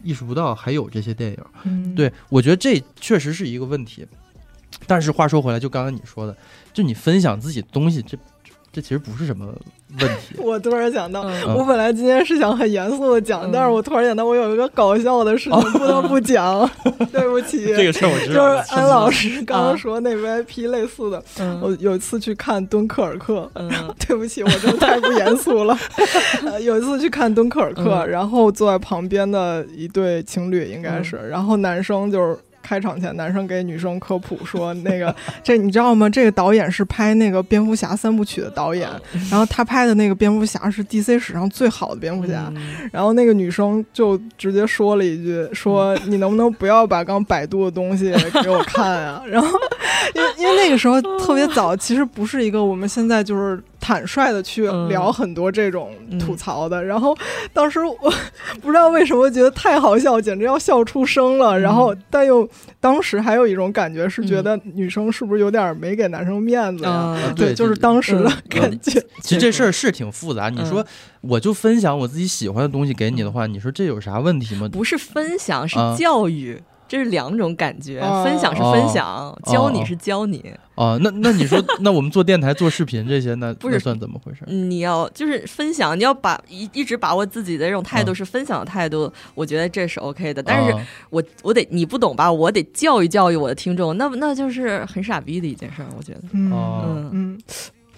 意识不到还有这些电影。嗯，对，我觉得这确实是一个问题。但是话说回来，就刚刚你说的，就你分享自己的东西，这这其实不是什么问题。我突然想到，嗯我本来今天是想很严肃的讲，嗯但是我突然想到，我有一个搞笑的事情不得不讲，对不起。这个事儿我知道就。是安老师刚刚说那 VIP 类似的，嗯我有一次去看《敦刻尔克》，嗯对不起，我真的太不严肃了。呃有一次去看《敦刻尔克》，嗯然后坐在旁边的一对情侣应该是，然后男生就是。开场前，男生给女生科普说：“那个，这你知道吗？这个导演是拍那个蝙蝠侠三部曲的导演，然后他拍的那个蝙蝠侠是 DC 史上最好的蝙蝠侠。嗯然后那个女生就直接说了一句：“说你能不能不要把刚百度的东西 给我看啊？”然后，因为因为那个时候特别早，其实不是一个我们现在就是坦率的去嗯聊很多这种吐槽的。然后当时我不知道为什么觉得太好笑，简直要笑出声了。然后但又当时还有一种感觉是觉得女生是不是有点没给男生面子呀？啊对，就是当时的嗯感觉。其实这事儿是挺复杂。你说我就分享我自己喜欢的东西给你的话，你说这有啥问题吗？不是分享，是啊教育。这是两种感觉。哦分享是分享，教你是教你。哦，那那你说，那我们做电台、做视频这些，那不是那算怎么回事？你要就是分享，你要把一一直把握自己的这种态度嗯是分享的态度，我觉得这是 OK 的。但是啊我我得你不懂吧，我得教育教育我的听众，那那就是很傻逼的一件事儿，我觉得。嗯哦嗯嗯，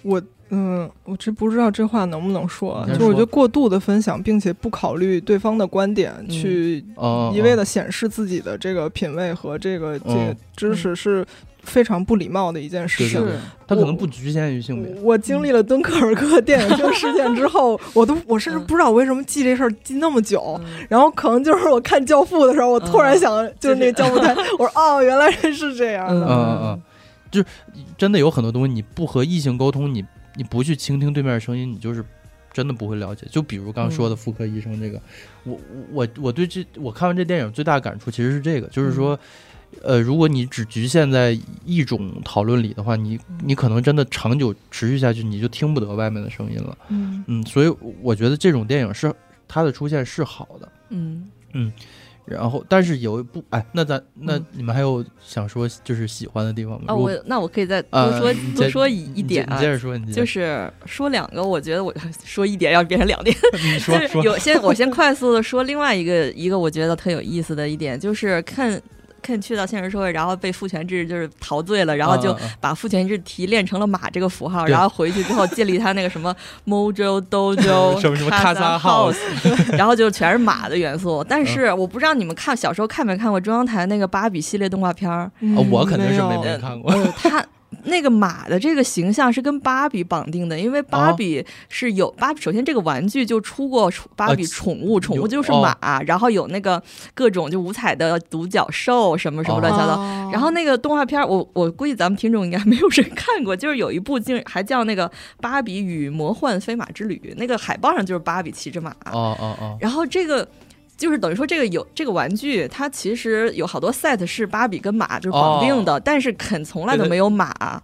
我嗯，我这不知道这话能不能说就我觉得过度的分享，并且不考虑对方的观点，嗯。去哦，一味的显示自己的这个品味和这个这个嗯。知识是非常不礼貌的一件事情。对对对，它可能不局限于性别。我经历了敦刻尔克电影厅事件之后，我都我甚至嗯不知道我为什么记这事儿记那么久。嗯。然后可能就是我看《教父》的时候，我突然嗯想，就是那个教父台，我说哦，原来是这样嗯的。嗯嗯，就是真的有很多东西，你不和异性沟通，你你不去倾听对面的声音，你就是真的不会了解。就比如刚刚说的妇科医生这个，我我我对这我看完这电影最大感触其实是这个，就是说。呃，如果你只局限在一种讨论里的话，你你可能真的长久持续下去，你就听不得外面的声音了。嗯嗯，所以我觉得这种电影是它的出现是好的。嗯嗯，然后，但是有一部，哎，那咱那嗯你们还有想说就是喜欢的地方吗？啊，我那我可以再多呃说呃多说一一点啊接你接，着说，你接着就是说两个，我觉得我 说一点要变成两点，你说就是说，有先我先快速的说另外一个一个我觉得特有意思的一点，就是看看去到现实社会，然后被父权制就是陶醉了，然后就把父权制提炼成了马这个符号，对然后回去之后建立他那个什么 Mojo Dojo 什么什么 Casa House，然后就全是马的元素。但是我不知道你们看小时候看没看过中央台那个芭比系列动画片儿，嗯哦我肯定是没有没看过。呃，他那个马的这个形象是跟芭比绑定的，因为芭比是有芭比，首先这个玩具就出过芭比呃宠物，宠物就是哦马，然后有那个各种就五彩的独角兽什么什么乱七八糟。哦然后那个动画片儿，我我估计咱们听众应该没有人看过，就是有一部竟还叫那个《芭比与魔幻飞马之旅》，那个海报上就是芭比骑着马。哦哦哦，然后这个就是等于说，这个有这个玩具，它其实有好多 set 是芭比跟马就是绑定的，但是肯从来都没有马，对，对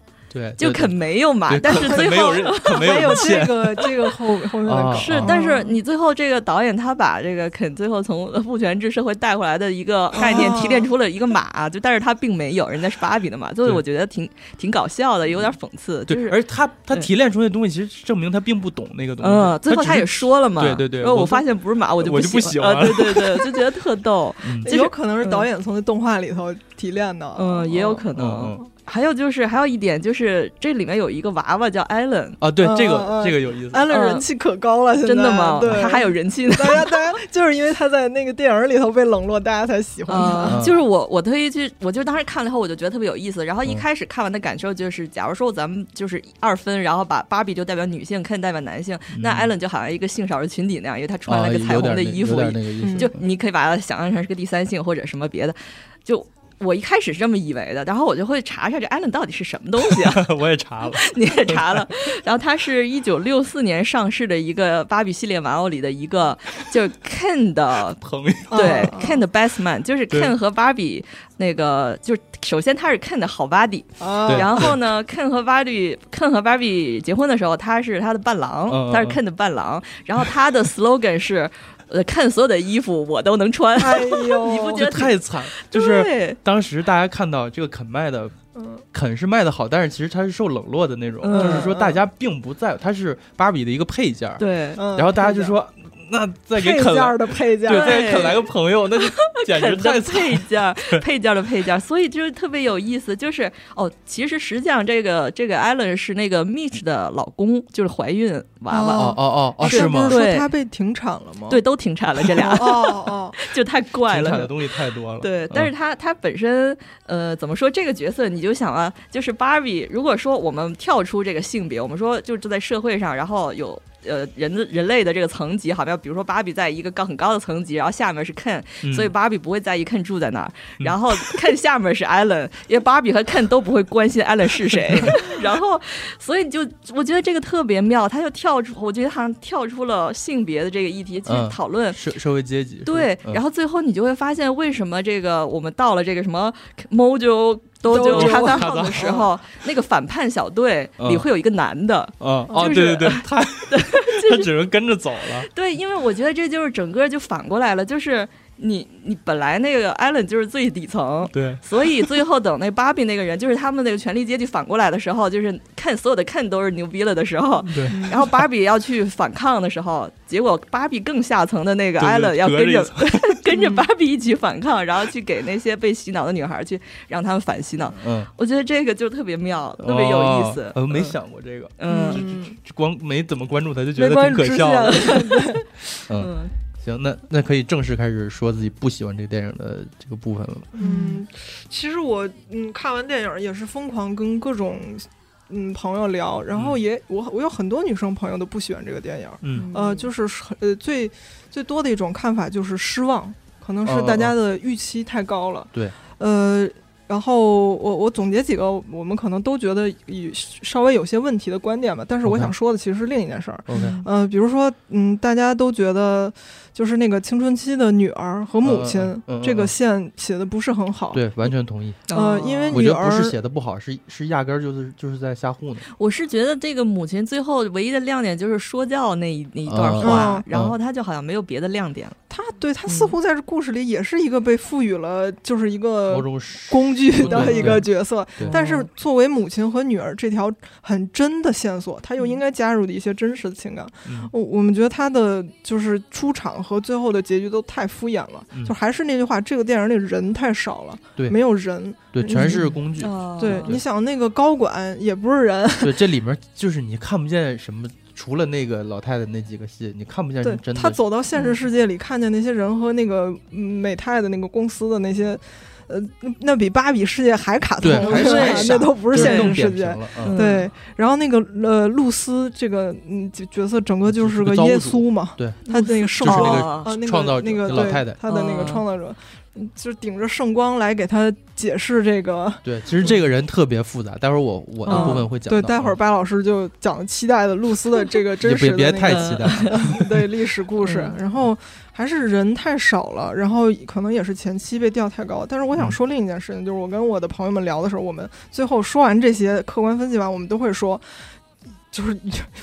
就肯没有马，但是肯最后。没有这。个这个后后面的啊是啊，但是你最后这个导演他把这个肯最后从父权制社会带回来的一个概念提炼出了一个马，就但是他并没有，人家是芭比的马，所以我觉得挺挺搞笑的，有点讽刺，就对，是而他他提炼出那东西，其实证明他并不懂那个东西。嗯，最后他也，说了嘛，对对对然后我我发现不是马，我就我就不喜欢，喜欢啊对对对，就觉得特逗，嗯就是有可能是导演从那动画里头提炼的。嗯，也有可能。嗯嗯还有就是，还有一点就是，这里面有一个娃娃叫艾伦，啊，对这个嗯这个有意思。艾伦人气可高了，现在真的吗？对，他还有人气呢。大家大家就是因为他在那个电影里头被冷落，大家才喜欢他。嗯就是我，我特意去，我就当时看了以后，我就觉得特别有意思。然后一嗯开始看完的感受就是，假如说咱们就是二分，然后把芭比就代表女性，Ken 代表男性，那艾伦就好像一个性少数群体那样，因为他穿了个彩虹的衣服。就你可以把它想象成是个第三性或者什么别的。就我一开始是这么以为的，然后我就会查一下这艾伦到底是什么东西啊？我也查了。你也查了，然后它是一九六四年上市的一个芭比系列玩偶里的一个，就是 Ken 的。朋友，对、啊 Ken 的 best man 就是 Ken 和芭比那个，就是首先他是 Ken 的好 buddy，啊对然后呢，Ken 和芭比 Ken 和芭比结婚的时候，他是他的伴郎，他是 Ken 的伴郎，然后他的 slogan 是，呃，Ken 所有的衣服我都能穿，哎呦，这你不觉得太惨，就是当时大家看到这个肯卖的嗯肯是卖的好，但是其实它是受冷落的那种，嗯就是说大家并不在乎，它是芭比的一个配件。对，嗯然后大家就说，那再给配件，的配件对，再给肯来个朋友，那就 简直太惨。配件儿，配件儿的配件儿，所以就是特别有意思。就是哦，其实实际上这个这个艾伦是那个 Mitch 的老公，就是怀孕娃娃，哦哦哦哦，是吗不？是对说他被停产了吗？对，，都停产了，这俩哦哦，就太怪了。停产的东西太多了。对，嗯但是他他本身，呃，怎么说这个角色，你就想啊，就是 Barbie。如果说我们跳出这个性别，我们说就就在社会上，然后有呃人的人类的这个层级，好像比如说芭比在一个高很高的层级，然后下面是 Ken，、嗯。所以芭比不会在意 Ken 住在哪儿，然后 Ken 下面是 Allen，因为芭比和 Ken 都不会关心 Allen 是谁，然后所以就我觉得这个特别妙，他就跳出，我觉得好像跳出了性别的这个议题去嗯讨论。社社会阶级。对，嗯。然后最后你就会发现，为什么这个我们到了这个什么 Mojo 都就 Dojo 哈萨号的时候，那个反叛小队里嗯会有一个男的，嗯哦，就是对对对，他他只能跟着走了。对，因为我觉得这就是整个就反过来了，就是你你本来那个艾伦就是最底层，对，所以最后等那芭比那个人，就是他们那个权力阶级反过来的时候，就是看所有的看都是牛逼了的时候，对，然后芭比要去反抗的时候，结果芭比更下层的那个对艾伦要 跟着跟着芭比一起反抗，然后去给那些被洗脑的女孩去让他们反洗脑。嗯，我觉得这个就特别妙，特别有意思哦。呃，没想过这个，嗯嗯，光没怎么关注他就觉得没关挺可笑的。嗯，嗯，行，那那可以正式开始说自己不喜欢这个电影的这个部分了吗。嗯，其实我嗯看完电影也是疯狂跟各种嗯朋友聊，然后也我我有很多女生朋友都不喜欢这个电影，嗯呃，就是很呃最最多的一种看法就是失望，可能是哦大家的预期太高了。对，呃。然后我我总结几个我们可能都觉得有稍微有些问题的观点吧，但是我想说的其实是另一件事儿。，OK，呃，比如说，嗯，大家都觉得就是那个青春期的女儿和母亲、嗯嗯嗯这个嗯线写的不是很好。对，完全同意。呃因为女我觉得不是儿写的不好，是是压根儿就是就是在瞎糊弄。我是觉得这个母亲最后唯一的亮点就是说教那一那一段嗯话，嗯然后她就好像没有别的亮点了。她对她似乎在这故事里也是一个被赋予了就是一个工具的一个角色，但是作为母亲和女儿这条很真的线索，她又应该加入的一些真实的情感。嗯我我们觉得她的就是出场和最后的结局都太敷衍了，嗯就还是那句话，这个电影里人太少了，对没有人。对，全是工具。哦对，你想那个高管也不是人，对，这里面就是你看不见什么，除了那个老太太那几个戏，你看不见。他走到现实世界里，看见那些人和那个嗯美泰的那个公司的那些，呃，那那比芭比世界还卡通，对，那都不是就是现实世界对，然后那个呃，露丝这个嗯角角色整个就是个耶稣嘛，对，他那个圣就是那光哦啊，那创造那个老太太他的那个嗯。创造者，嗯就是顶着圣光来给他解释这个。对，其实这个人特别复杂，待会儿我我的嗯部分会讲到。对，待会儿嗯巴老师就讲期待的露丝的这个 真实的那个太期待。对历史故事，嗯然后还是人太少了，然后可能也是前期被调太高。但是我想嗯说另一件事情，就是我跟我的朋友们聊的时候，我们最后说完这些客观分析完，我们都会说。就是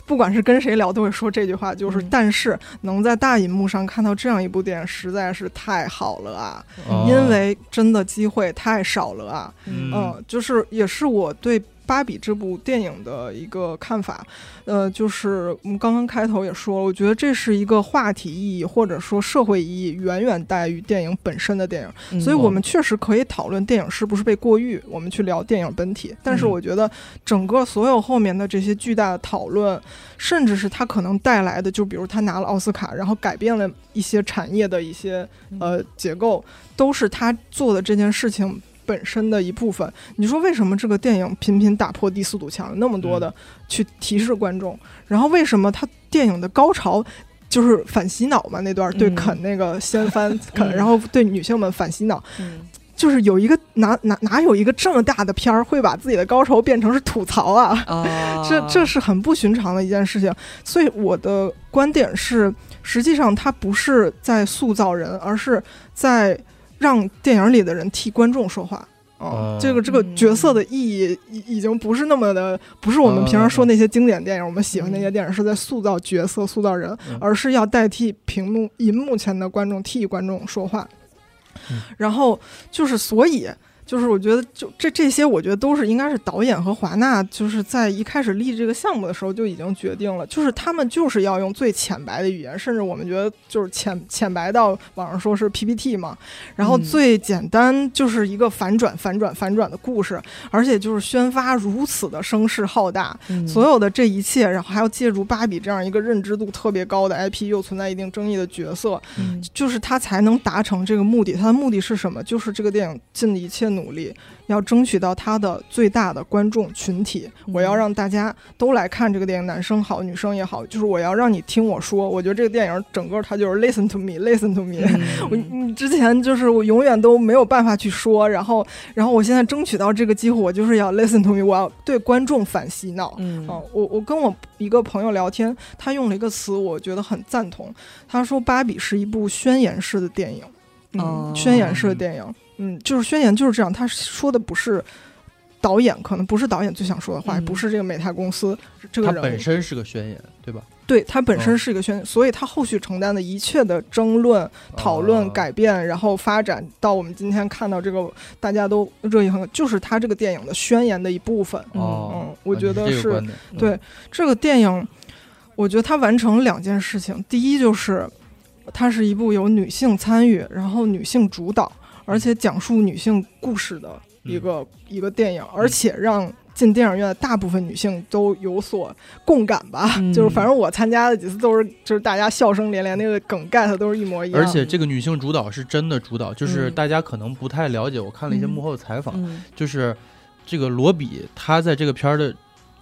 不管是跟谁聊，都会说这句话，就是、嗯但是能在大荧幕上看到这样一部电影，实在是太好了啊！哦因为真的机会太少了啊。嗯嗯，就是也是我对芭比这部电影的一个看法，呃，就是我们刚刚开头也说了，我觉得这是一个话题意义或者说社会意义远远大于电影本身的电影，嗯所以我们确实可以讨论电影是不是被过誉，我们去聊电影本体，但是嗯。我觉得整个所有后面的这些巨大的讨论，甚至是它可能带来的，就比如他拿了奥斯卡，然后改变了一些产业的一些呃结构，都是他做的这件事情本身的一部分。你说为什么这个电影频频打破第四堵墙，那么多的去提示观众？然后为什么他电影的高潮？就是反洗脑嘛，那段对嗯啃那个掀翻 啃，嗯然后对女性们反洗脑，嗯就是有一个哪哪哪有一个这么大的片儿会把自己的高潮变成是吐槽啊？啊，这这是很不寻常的一件事情，所以我的观点是，实际上它不是在塑造人，而是在让电影里的人替观众说话。哦这个这个角色的意义已已经不是那么的，不是我们平常说那些经典电影，我们喜欢那些电影是在塑造角色、塑造人，嗯而是要代替屏幕、银幕前的观众替观众说话。嗯然后就是，所以就是我觉得，就这这些，我觉得都是应该是导演和华纳就是在一开始立这个项目的时候就已经决定了，就是他们就是要用最浅白的语言，甚至我们觉得就是浅浅白到网上说是 PPT 嘛，然后嗯最简单就是一个反转、反转、反转的故事，而且就是宣发如此的声势浩大，嗯所有的这一切，然后还要借助芭比这样一个认知度特别高的 IP，又存在一定争议的角色，嗯就是他才能达成这个目的。他的目的是什么？就是这个电影尽一切努力，要争取到他的最大的观众群体。嗯我要让大家都来看这个电影，男生好，女生也好，就是我要让你听我说。我觉得这个电影整个它就是 listen to me，listen to me。我嗯你之前就是我永远都没有办法去说，然后然后我现在争取到这个机会，我就是要 listen to me，我要对观众反洗脑。嗯哦，我我跟我一个朋友聊天，他用了一个词，我觉得很赞同。他说《芭比》是一部宣言式的电影，嗯，哦宣言式的电影，嗯，就是宣言就是这样。他说的不是导演可能不是导演最想说的话，不是这个美泰公司这个人物本身是个宣言，对吧？对他本身嗯是一个宣，所以他后续承担的一切的争论、讨论、哦改变，然后发展到我们今天看到这个大家都热议很，就是他这个电影的宣言的一部分。哦嗯，我觉得是对这个电影，我觉得它完成两件事情。第一就是，它是一部有女性参与，然后女性主导，而且讲述女性故事的一个、一个电影，而且让。进电影院的大部分女性都有所共感吧，嗯 就是反正我参加的几次都是，就是大家笑声连连，那个梗 get 都是一模一样。而且这个女性主导是真的主导，就是嗯大家可能不太了解。我看了一些嗯幕后的采访，嗯，就是这个罗比他在这个片儿的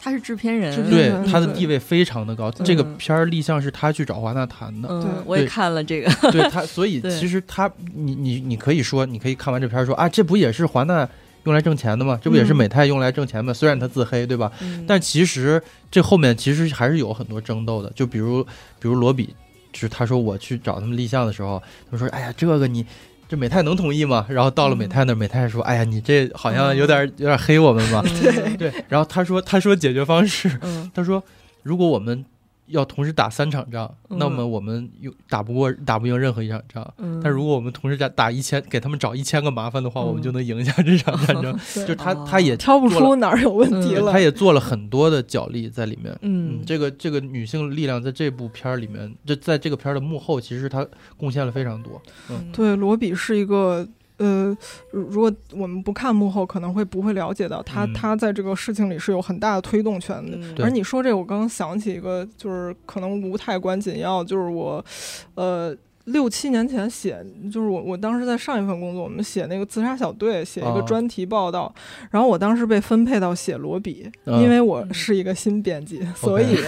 他是制片人，对他的地位非常的高。这个嗯片儿立项是他去找华纳谈的，嗯对，我也看了这个，对他，所以其实他，你你你可以说，你可以看完这片儿说啊，这不也是华纳用来挣钱的吗？这不也是嗯美泰用来挣钱吗？虽然他自黑，对吧？嗯但其实这后面其实还是有很多争斗的，就比如比如罗比，就是他说我去找他们立项的时候，他说哎呀这个你。这美泰能同意吗？然后到了美泰那儿，美泰说：“哎呀，你这好像有点有点黑我们吧？”对，对，然后他说：“他说解决方式，嗯。他说如果我们要同时打三场仗，嗯那么我们又打不过打不赢任何一场仗。嗯，但如果我们同时打打一千，给他们找一千个麻烦的话，嗯我们就能赢下这场战争。对就他哦他也挑不出哪儿有问题嗯了。他也做了很多的角力在里面。嗯，这个这个女性力量在这部片儿里面，就在这个片儿的幕后，其实她贡献了非常多。嗯，对，罗比是一个呃，如如果我们不看幕后，可能会不会了解到他、嗯他在这个事情里是有很大的推动权的。嗯而你说这个，我刚刚想起一个，就是可能无太关紧要，就是我，呃。六七年前写，就是我我当时在上一份工作，我们写那个自杀小队，写一个哦专题报道，然后我当时被分配到写罗比，嗯因为我是一个新编辑，所以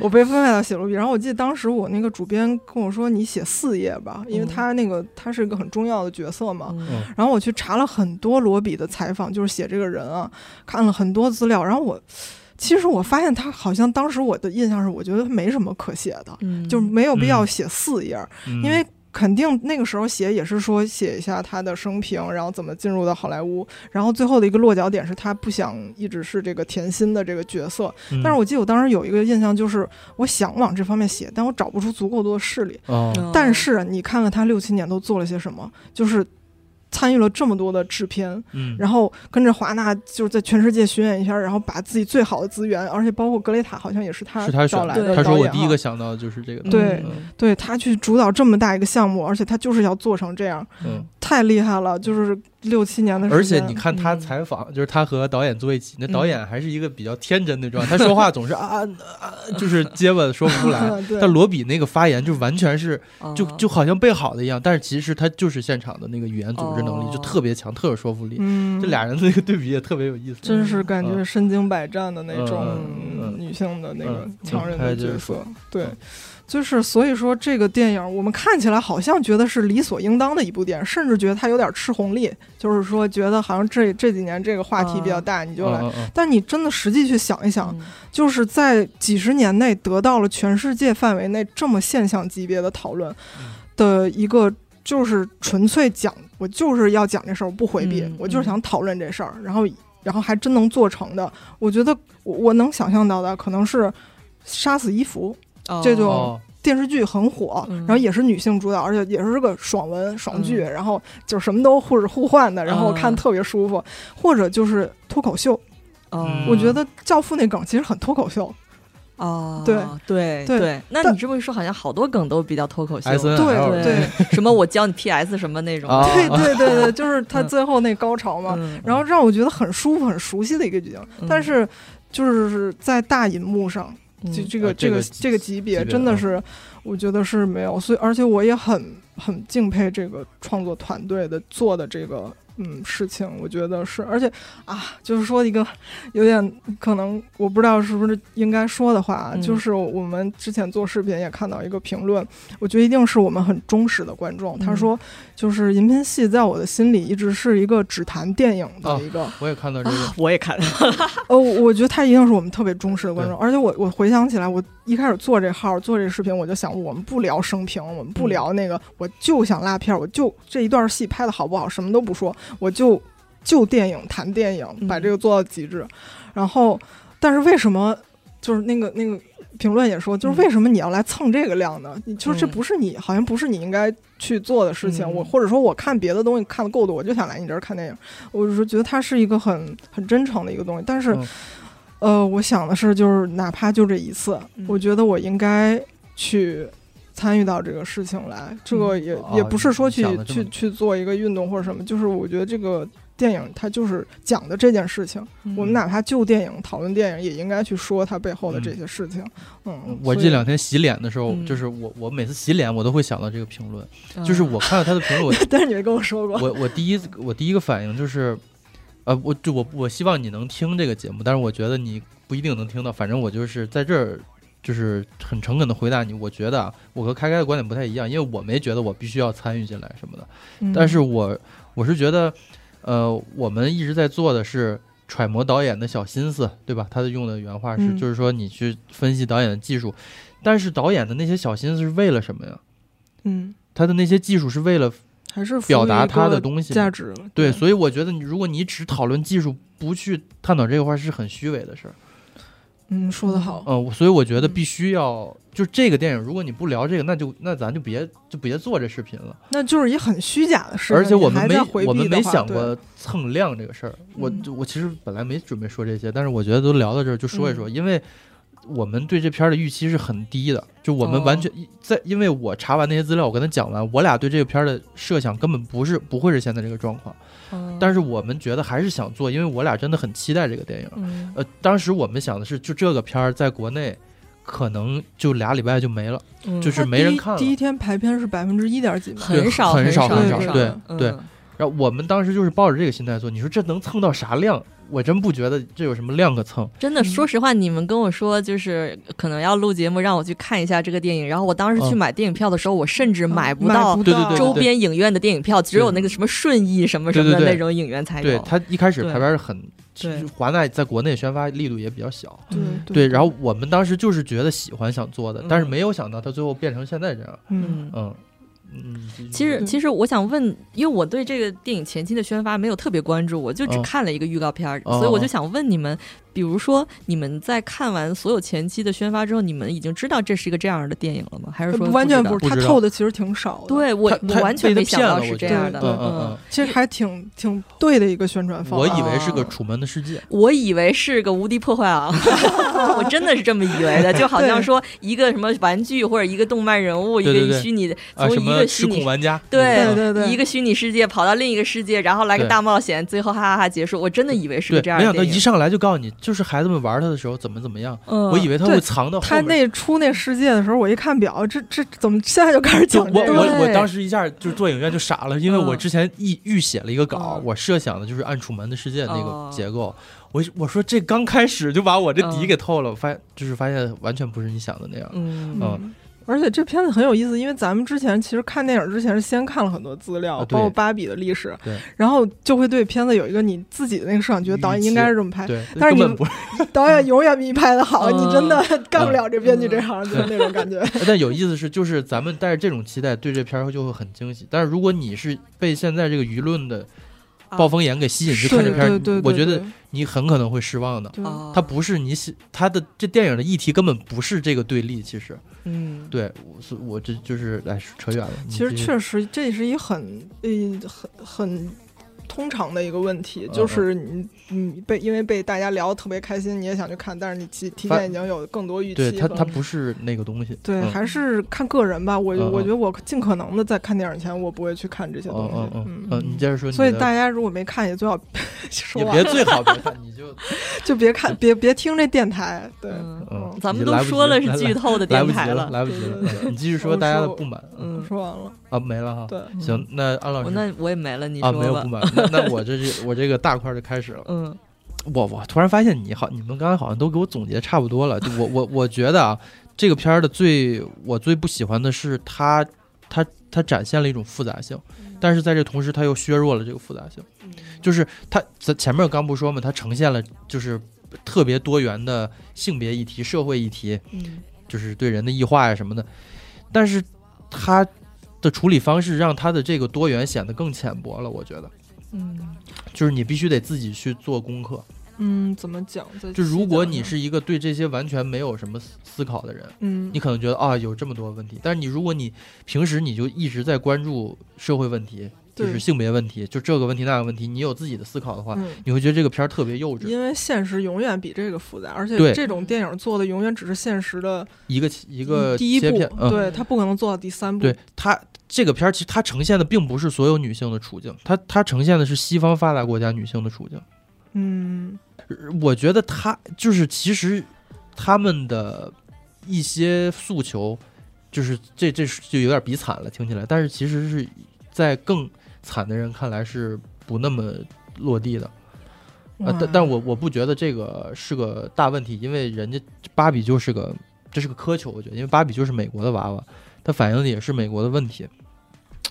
我被分配到写罗比。然后我记得当时我那个主编跟我说：“你写四页吧，因为嗯他那个他是一个很重要的角色嘛。嗯然后我去查了很多罗比的采访，就是写这个人啊，看了很多资料。然后我其实我发现他好像当时我的印象是，我觉得他没什么可写的，嗯，就没有必要嗯写四页，嗯因为。肯定那个时候写也是说写一下他的生平，然后怎么进入到好莱坞，然后最后的一个落脚点是他不想一直是这个甜心的这个角色。嗯但是我记得我当时有一个印象就是我想往这方面写，但我找不出足够多的势力。但是你看看他六七年都做了些什么，就是参与了这么多的制片，嗯，然后跟着华纳就是在全世界巡演一下，然后把自己最好的资源，而且包括格雷塔好像也是他是他选的。找来的他说我导演哈第一个想到的就是这个。对嗯对他去主导这么大一个项目，而且他就是要做成这样，嗯，太厉害了，就是六七年的而且。你看他嗯采访，就是他和导演坐一起，那导嗯演还是一个比较天真的状态，他说话总是 啊啊啊，就是结巴说不出来。但罗比那个发言就完全是就哦就好像背好的一样，但是其实他就是现场的那个语言组织能力哦就特别强，特有说服力。嗯，这俩人的那个对比也特别有意思。真是感觉嗯身经百战的那种女性的那个嗯强人的角色说，对嗯。就是所以说，这个电影我们看起来好像觉得是理所应当的一部电影，甚至觉得它有点吃红利，就是说觉得好像这这几年这个话题比较大，你就来。但你真的实际去想一想，嗯。就是在几十年内得到了全世界范围内这么现象级别的讨论嗯。的一个，就是纯粹讲，我就是要讲这事儿，我不回避，嗯我就是想讨论这事儿，然后然后还真能做成的，我觉得我我能想象到的可能是杀死伊芙这哦就哦，电视剧很火，嗯。然后也是女性主导，而且也是个爽文爽剧，嗯然后就什么都互互换的，然后我看嗯特别舒服，或者就是脱口秀，哦。嗯。我觉得《教父》那梗其实很脱口秀，哦，对。对对。对，那你这么一说，好像好多梗都比较脱口秀。N 对对。什么我教你 PS 什么那种。对对对对，就是 他最后那高潮嘛，嗯。然后让我觉得很舒服、很熟悉的一个剧情，嗯。但是就是在大银幕上，这这个啊这个这个级别真的是，我觉得是没有，所以而且我也很很敬佩这个创作团队的做的这个嗯事情，我觉得是，而且啊，就是说一个有点可能我不知道是不是应该说的话就是我们之前做视频也看到一个评论，我觉得一定是我们很忠实的观众，他嗯。说就是银屏系在我的心里一直是一个只谈电影的哦一个。我也看到这个，我也看 到，呃，我觉得他一定是我们特别忠实的观众，而且我我回想起来，我一开始做这号做这视频，我就想我们不聊生平，我们不聊那个，我就想拉片儿，我就这一段戏拍的好不好，什么都不说，我就就电影谈电影，嗯把这个做到极致。然后，但是为什么就是那个那个评论也说，就是为什么你要来蹭这个量呢？你就是这嗯不是你，好像不是你应该去做的事情。嗯我或者说我看别的东西看的够多，我就想来你这儿看电影。我是觉得它是一个很很真诚的一个东西，但是。嗯呃，我想的是，就是哪怕就这一次，嗯我觉得我应该去参与到这个事情来。这个也、哦也不是说去去去做一个运动或者什么，就是我觉得这个电影它就是讲的这件事情。嗯我们哪怕就电影讨论电影，也应该去说它背后的这些事情。嗯，我这两天洗脸的时候，嗯就是我我每次洗脸我都会想到这个评论，嗯就是我看到他的评论，我 但是你没跟我说过，我我第一我第一个反应就是，呃，我就我我希望你能听这个节目，但是我觉得你不一定能听到。反正我就是在这儿，就是很诚恳的回答你。我觉得啊，我和开开的观点不太一样，因为我没觉得我必须要参与进来什么的。嗯但是我我是觉得，呃，我们一直在做的是揣摩导演的小心思，对吧？他的用的原话是，嗯就是说你去分析导演的技术，但是导演的那些小心思是为了什么呀？嗯，他的那些技术是为了还是表达他的东西价值了。对，所以我觉得你如果你只讨论技术，不去探讨这个话，是很虚伪的事儿。嗯，说的好。嗯、所以我觉得嗯必须要，就这个电影，如果你不聊这个，那就那咱就别就别做这视频了。那就是一很虚假的事情，而且我们没我们没想过蹭量这个事儿。我嗯我其实本来没准备说这些，但是我觉得都聊到这儿就说一嗯说，因为我们对这片儿的预期是很低的，就我们哦。完全、在，因为我查完那些资料，我跟他讲完，我俩对这个片儿的设想根本不是不会是现在这个状况，嗯但是我们觉得还是想做，因为我俩真的很期待这个电影。嗯。呃，当时我们想的是，就这个片儿在国内可能就俩礼拜就没了，嗯。就是没人看了。第一天排片是百分之一点几嘛，很少很少很少对对嗯然后我们当时就是抱着这个心态做，你说这能蹭到啥量？我真不觉得这有什么量可蹭。真的，说实话，你们跟我说就是可能要录节目，让我去看一下这个电影。然后我当时去嗯买电影票的时候，我甚至买不到周边影院的电影票，只有那个什么顺义什么什么的那种影院才有。对他一开始排片是很，其对实华纳在国内宣发力度也比较小。对嗯对，然后我们当时就是觉得喜欢想做的，但是嗯没有想到它最后变成现在这样。嗯嗯。嗯嗯，其实，其实我想问，因为我对这个电影前期的宣发没有特别关注，我就只嗯看了一个预告片所以我就想问你们，比如说你们在看完所有前期的宣发之后，你们已经知道这是一个这样的电影了吗？还是说完全不是，他透的其实挺少的。，对我我完全没想到是这样的，嗯嗯嗯，其实还挺挺对的一个宣传方案。我以为是个哦《楚门的世界》。我以为是个无敌破坏王，我真的是这么以为的，就好像说一个什么玩具或者一个动漫人物，一个虚拟的，啊，从一什么失个虚拟控玩家？对那个对对一个虚拟世界跑到另一个世界，然后来个大冒险，最后哈哈哈结束。我真的以为是个，这样没想到。一上来就告诉你，就是孩子们玩他的时候怎么怎么样。嗯，我以为他会藏到他。那出那世界的时候，我一看表，这这怎么现在就开始讲这个？我我我当时一下就是做影院就傻了，因为我嗯之前预预写了一个稿，嗯我设想的就是暗《楚门的世界》那哦个结构。我我说这刚开始就把我这底嗯给透了，发就是发现完全不是你想的那样。嗯嗯而且这片子很有意思，因为咱们之前其实看电影之前是先看了很多资料，啊包括芭比的历史，然后就会对片子有一个你自己的那个设想，觉得导演应该是这么拍。对，但是你。导演永远比你拍的好，嗯你真的 干不了这编剧这行，就是那种感觉。但有意思是，就是咱们带着这种期待对这片儿就会很惊喜。但是如果你是被现在这个舆论的暴风眼给吸引去看这片我觉得你很可能会失望的。它不是你喜，它的这电影的议题根本不是这个对立，其实。嗯。对，我所我这就是哎扯远了。其实确实这是一很嗯很很通常的一个问题，嗯就是你你被因为被大家聊得特别开心，你也想去看，但是你提提前已经有更多预期了对它它不是那个东西。对，嗯还是看个人吧。我我觉得我尽可能的在看电影前，我不会去看这些东西。嗯嗯嗯嗯嗯，你接着说。所以大家如果没看，也最好 说完也别最好别 看，你就 就别看，别别听这电台。对，嗯嗯，咱们都说了是剧透的来不及电台了，来不及了你继续说大家的不满。嗯，说完了。啊，没了哈。对，行，那安老师那我也没了，你啊，说吧没有不。满。那那我这是我这个大块儿就开始了。嗯我我突然发现你好，你们刚才好像都给我总结差不多了。就我我我觉得啊，这个片儿的最我最不喜欢的是它它它展现了一种复杂性，但是在这同时它又削弱了这个复杂性。就是它咱前面刚不说嘛，它呈现了就是特别多元的性别议题、社会议题，嗯就是对人的异化呀什么的，但是它的处理方式让它的这个多元显得更浅薄了，我觉得。嗯就是你必须得自己去做功课。嗯，怎么讲？再就如果你是一个对这些完全没有什么思思考的人，嗯你可能觉得啊有这么多问题，但是你如果你平时你就一直在关注社会问题，就是性别问题，就这个问题那个问题，你有自己的思考的话，嗯，你会觉得这个片儿特别幼稚。因为现实永远比这个复杂，而且这种电影做的永远只是现实的一个一个第一步，，嗯，对他不可能做到第三步。对它这个片儿其实它呈现的并不是所有女性的处境，它它呈现的是西方发达国家女性的处境。嗯我觉得他就是其实他们的一些诉求，就是这这是就有点比惨了，听起来，但是其实是在更惨的人看来是不那么落地的。呃，但但我我不觉得这个是个大问题，因为人家芭比就是个这是个苛求，我觉得，因为芭比就是美国的娃娃，它反映的也是美国的问题。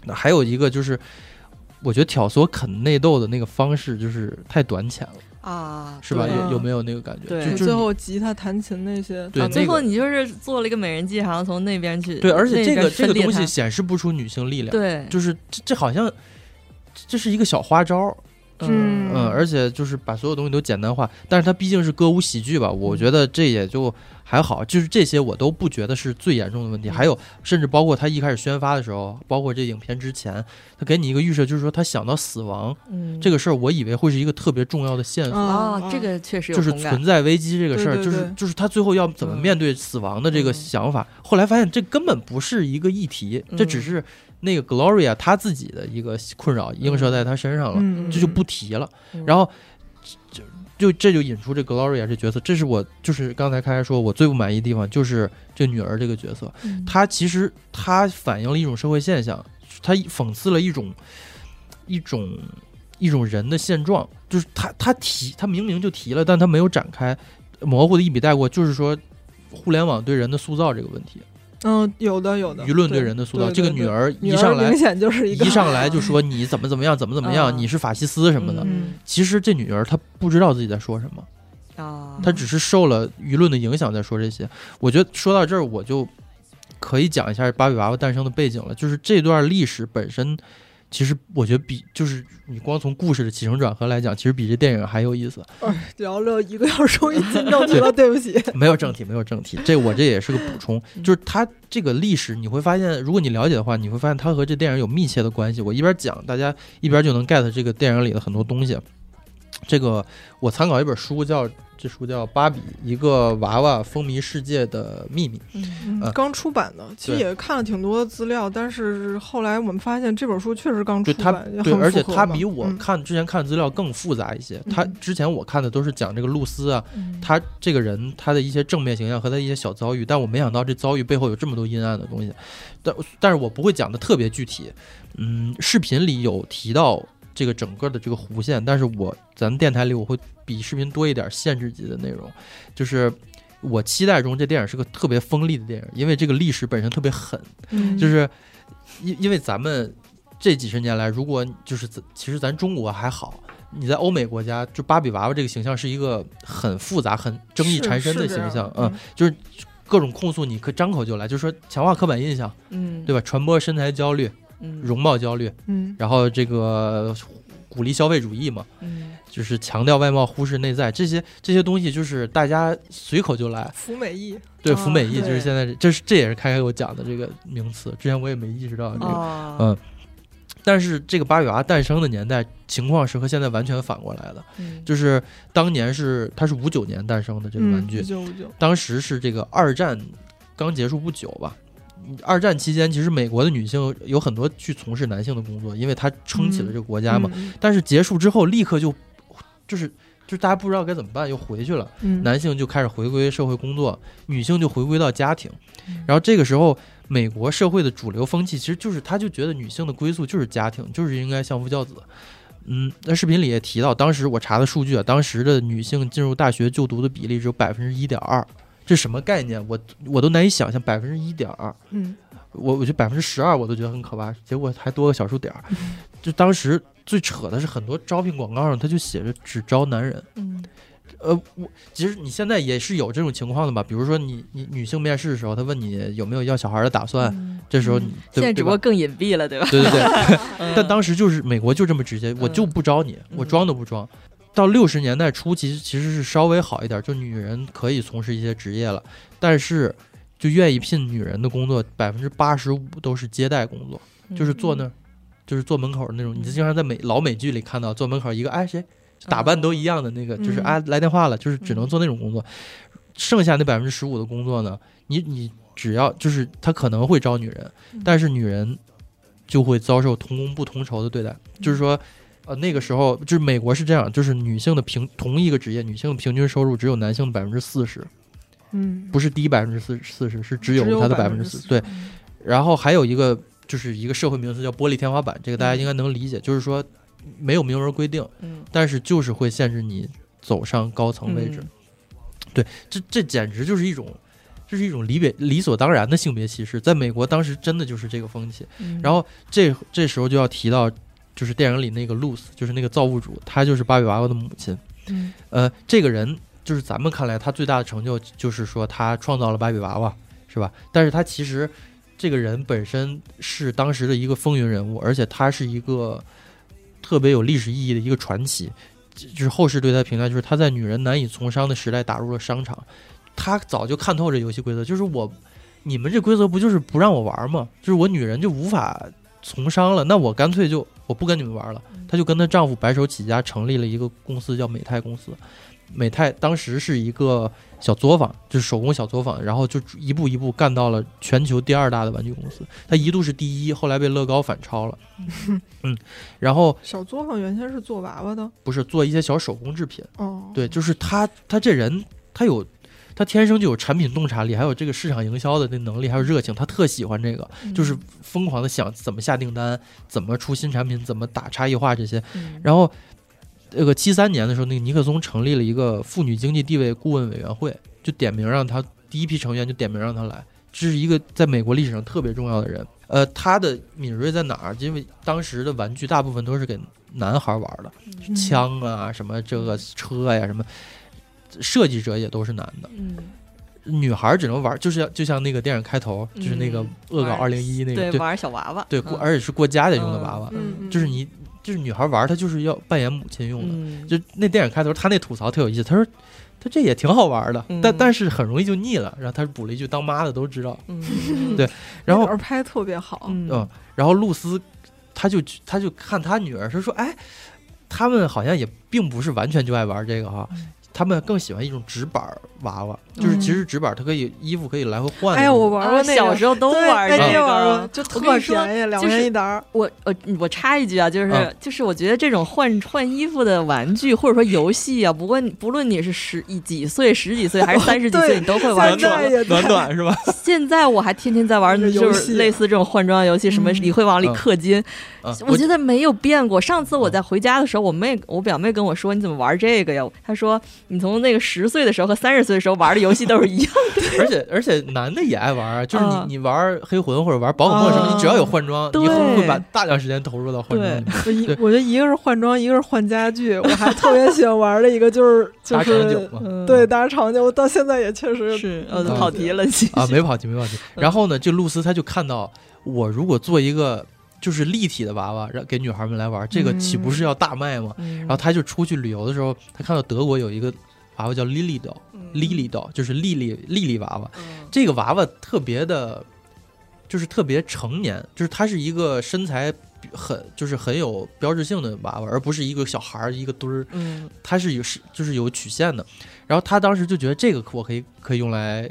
那还有一个就是，我觉得挑唆啃内斗的那个方式就是太短浅了，啊，是吧？对有有没有那个感觉？对最后吉他弹琴那些，对那个最后你就是做了一个美人计，好像从那边去对，而且这个这个东西显示不出女性力量，对，就是这这好像这是一个小花招儿，嗯嗯，而且就是把所有东西都简单化，但是它毕竟是歌舞喜剧吧，我觉得这也就还好，就是这些我都不觉得是最严重的问题。还有，甚至包括他一开始宣发的时候，包括这影片之前，他给你一个预设，就是说他想到死亡嗯这个事儿，我以为会是一个特别重要的线索。哦啊，这个确实就是存在危机这个事儿，就是就是他最后要怎么嗯面对死亡的这个嗯想法。后来发现这根本不是一个议题，这只嗯是那个 Gloria 她自己的一个困扰映射在她身上了，嗯，这就不提了。嗯。然后就就这就引出这 Gloria 这角色，这是我就是刚才开始说我最不满意的地方，就是这女儿这个角色，嗯。她其实她反映了一种社会现象，她讽刺了一种一种一种人的现状，就是她她提她明明就提了，但她没有展开，模糊的一笔带过，就是说互联网对人的塑造这个问题，嗯，有的有的，舆论对人的塑造，对对对这个女儿一上来明显就是一个一上来就说你怎么怎么样，怎么怎么样，嗯你是法西斯什么的。嗯其实这女儿她不知道自己在说什么，啊，她只是受了舆论的影响在说这些。我觉得说到这儿，我就可以讲一下芭比娃娃诞生的背景了。就是这段历史本身，其实我觉得比就是你光从故事的起承转合来讲，其实比这电影还有意思。哎聊了一个小时，终于进正题了，对不起。没有正题，没有正题，这我这也是个补充，就是它这个历史，你会发现，如果你了解的话，你会发现它和这电影有密切的关系。我一边讲，大家一边就能 get 这个电影里的很多东西。这个我参考一本书叫，这书叫《芭比：一个娃娃风靡世界的秘密》。嗯。呃刚出版的，其实也看了挺多资料，但是后来我们发现这本书确实刚出版，也对，而且它比我嗯。看之前看的资料更复杂一些。它嗯。之前我看的都是讲这个露丝啊，嗯。他这个人他的一些正面形象和他一些小遭遇，但我没想到这遭遇背后有这么多阴暗的东西，但但是我不会讲的特别具体。嗯，视频里有提到这个整个的这个弧线，但是我咱们电台里我会比视频多一点限制级的内容，就是我期待中这电影是个特别锋利的电影，因为这个历史本身特别狠，嗯。就是因因为咱们这几十年来，如果就是其实咱中国还好，你在欧美国家，就芭比娃娃这个形象是一个很复杂、很争议缠身的形象，嗯，就是各种控诉你可张口就来，就是说强化刻板印象，嗯对吧？传播身材焦虑、嗯容貌焦虑，嗯。然后这个鼓励消费主义嘛，嗯。就是强调外貌，忽视内在，这些这些东西就是大家随口就来。福美意，对，哦服美役就是现在这，这是这也是开开我讲的这个名词，之前我也没意识到这个。哦嗯，但是这个芭比娃娃诞生的年代情况是和现在完全反过来的，嗯。就是当年是它是五九年诞生的这个玩具，一九五九，当时是这个二战刚结束不久吧。二战期间，其实美国的女性有很多去从事男性的工作，因为她撑起了这个国家嘛。嗯但是结束之后，立刻就就是就是大家不知道该怎么办，又回去了。嗯，男性就开始回归社会工作，女性就回归到家庭。嗯然后这个时候，美国社会的主流风气其实就是，他就觉得女性的归宿就是家庭，就是应该相夫教子。嗯，在视频里也提到，当时我查的数据啊，当时的女性进入大学就读的比例只有百分之一点二，这什么概念？我我都难以想象，百分之一点二。嗯我我觉得百分之十二我都觉得很可怕，结果还多个小数点儿。就当时最扯的是，很多招聘广告上他就写着只招男人，嗯呃，我其实你现在也是有这种情况的吧？比如说你你女性面试的时候，他问你有没有要小孩的打算，这时候现在只不过更隐蔽了，对吧？对对对，嗯但当时就是美国就这么直接，我就不招你，我装都不装。到六十年代初，其实其实是稍微好一点，就女人可以从事一些职业了，但是就愿意聘女人的工作，百分之八十五都是接待工作，就是坐那儿，就是坐门口那种。你经常在美老美剧里看到，坐门口一个哎谁打扮都一样的那个，就是嗯。啊来电话了，就是只能做那种工作。剩下那百分之十五的工作呢，你你只要就是他可能会招女人，但是女人就会遭受同工不同酬的对待，就是说。呃，那个时候就是美国是这样，就是女性的平同一个职业，女性的平均收入只有男性的百分之四十，嗯，不是低百分之四四十，是只只有有它的百分之四。对，然后还有一个就是一个社会名词叫玻璃天花板，这个大家应该能理解，就是说没有明文规定，嗯但是就是会限制你走上高层位置。嗯对，这这简直就是一种，这是一种理别理所当然的性别歧视，在美国当时真的就是这个风气。嗯然后这这时候就要提到，就是电影里那个露丝，就是那个造物主，她就是芭比娃娃的母亲。嗯呃，这个人就是咱们看来他最大的成就就是说他创造了芭比娃娃，是吧？但是他其实这个人本身是当时的一个风云人物，而且他是一个特别有历史意义的一个传奇。就就是后世对他评价就是他在女人难以从商的时代打入了商场，他早就看透这游戏规则，就是我你们这规则不就是不让我玩吗？就是我女人就无法从商了，那我干脆就我不跟你们玩了。她就跟她丈夫白手起家成立了一个公司，叫美泰公司。美泰当时是一个小作坊，就是手工小作坊，然后就一步一步干到了全球第二大的玩具公司。它一度是第一，后来被乐高反超了。嗯，然后 小作坊原先是做娃娃的不是做一些小手工制品，哦，对，就是他他这人他有。他天生就有产品洞察力，还有这个市场营销的那能力，还有热情，他特喜欢这个，就是疯狂的想怎么下订单，怎么出新产品，怎么打差异化这些。嗯然后，那个七三年的时候，那个尼克松成立了一个妇女经济地位顾问委员会，就点名让他第一批成员就点名让他来，这是一个在美国历史上特别重要的人。呃，他的敏锐在哪儿？因为当时的玩具大部分都是给男孩玩的，嗯枪啊，什么这个车呀、什么，设计者也都是男的。嗯。女孩只能玩，就是就像那个电影开头，就是那个嗯恶搞二玩零一那个，对对玩小娃娃，对，嗯。过而且是过家家用的娃娃，就是你就是女孩玩，她就是要扮演母亲用的。嗯。就那电影开头，她那吐槽特有意思，她说他这也挺好玩的，嗯。但但是很容易就腻了。然后他补了一句：“当妈的都知道。嗯。对然后拍特别好，嗯。嗯，然后露丝他就他就看他女儿，他说：“哎，他们好像也并不是完全就爱玩这个哈。”嗯他们更喜欢一种纸板娃娃，就是其实纸板它可以衣服可以来回换。哎呀，我玩过那个，小时候都对玩这哎你玩个过，就特便宜，两就是元一沓儿。我呃，我插一句啊，就是、啊。就是，我觉得这种换换衣服的玩具或者说游戏啊，不论不论你是十一几岁、十几岁还是三十几岁，你都会玩现在也暖暖是吧？现在我还天天在玩，就是类似这种换装游戏，什么嗯。你会往里氪金，啊，我觉得没有变过。上次我在回家的时候，我妹我表妹跟我说：“你怎么玩这个呀？”她说：“你从那个十岁的时候和三十岁的时候玩的游戏都是一样的。而且而且男的也爱玩啊，就是你啊你玩黑魂或者玩宝可梦什么，啊你只要有换装，对你会会把大量时间投入到换装里面。我一对我觉得一个是换装，一个是换家具。我还特别喜欢玩的一个就是就 打长久是对打长久，我到现在也确实是，呃，嗯跑题了，啊，没跑题，没跑题。然后呢，这露丝他就看到我如果做一个就是立体的娃娃，让给女孩们来玩，这个岂不是要大卖吗？嗯然后他就出去旅游的时候，他看到德国有一个娃娃叫 doll 就是莉莉莉莉娃娃。这个娃娃特别的，就是特别成年，就是它是一个身材很就是很有标志性的娃娃，而不是一个小孩儿一个墩儿。嗯它是有是就是有曲线的。然后他当时就觉得这个我可以可以用来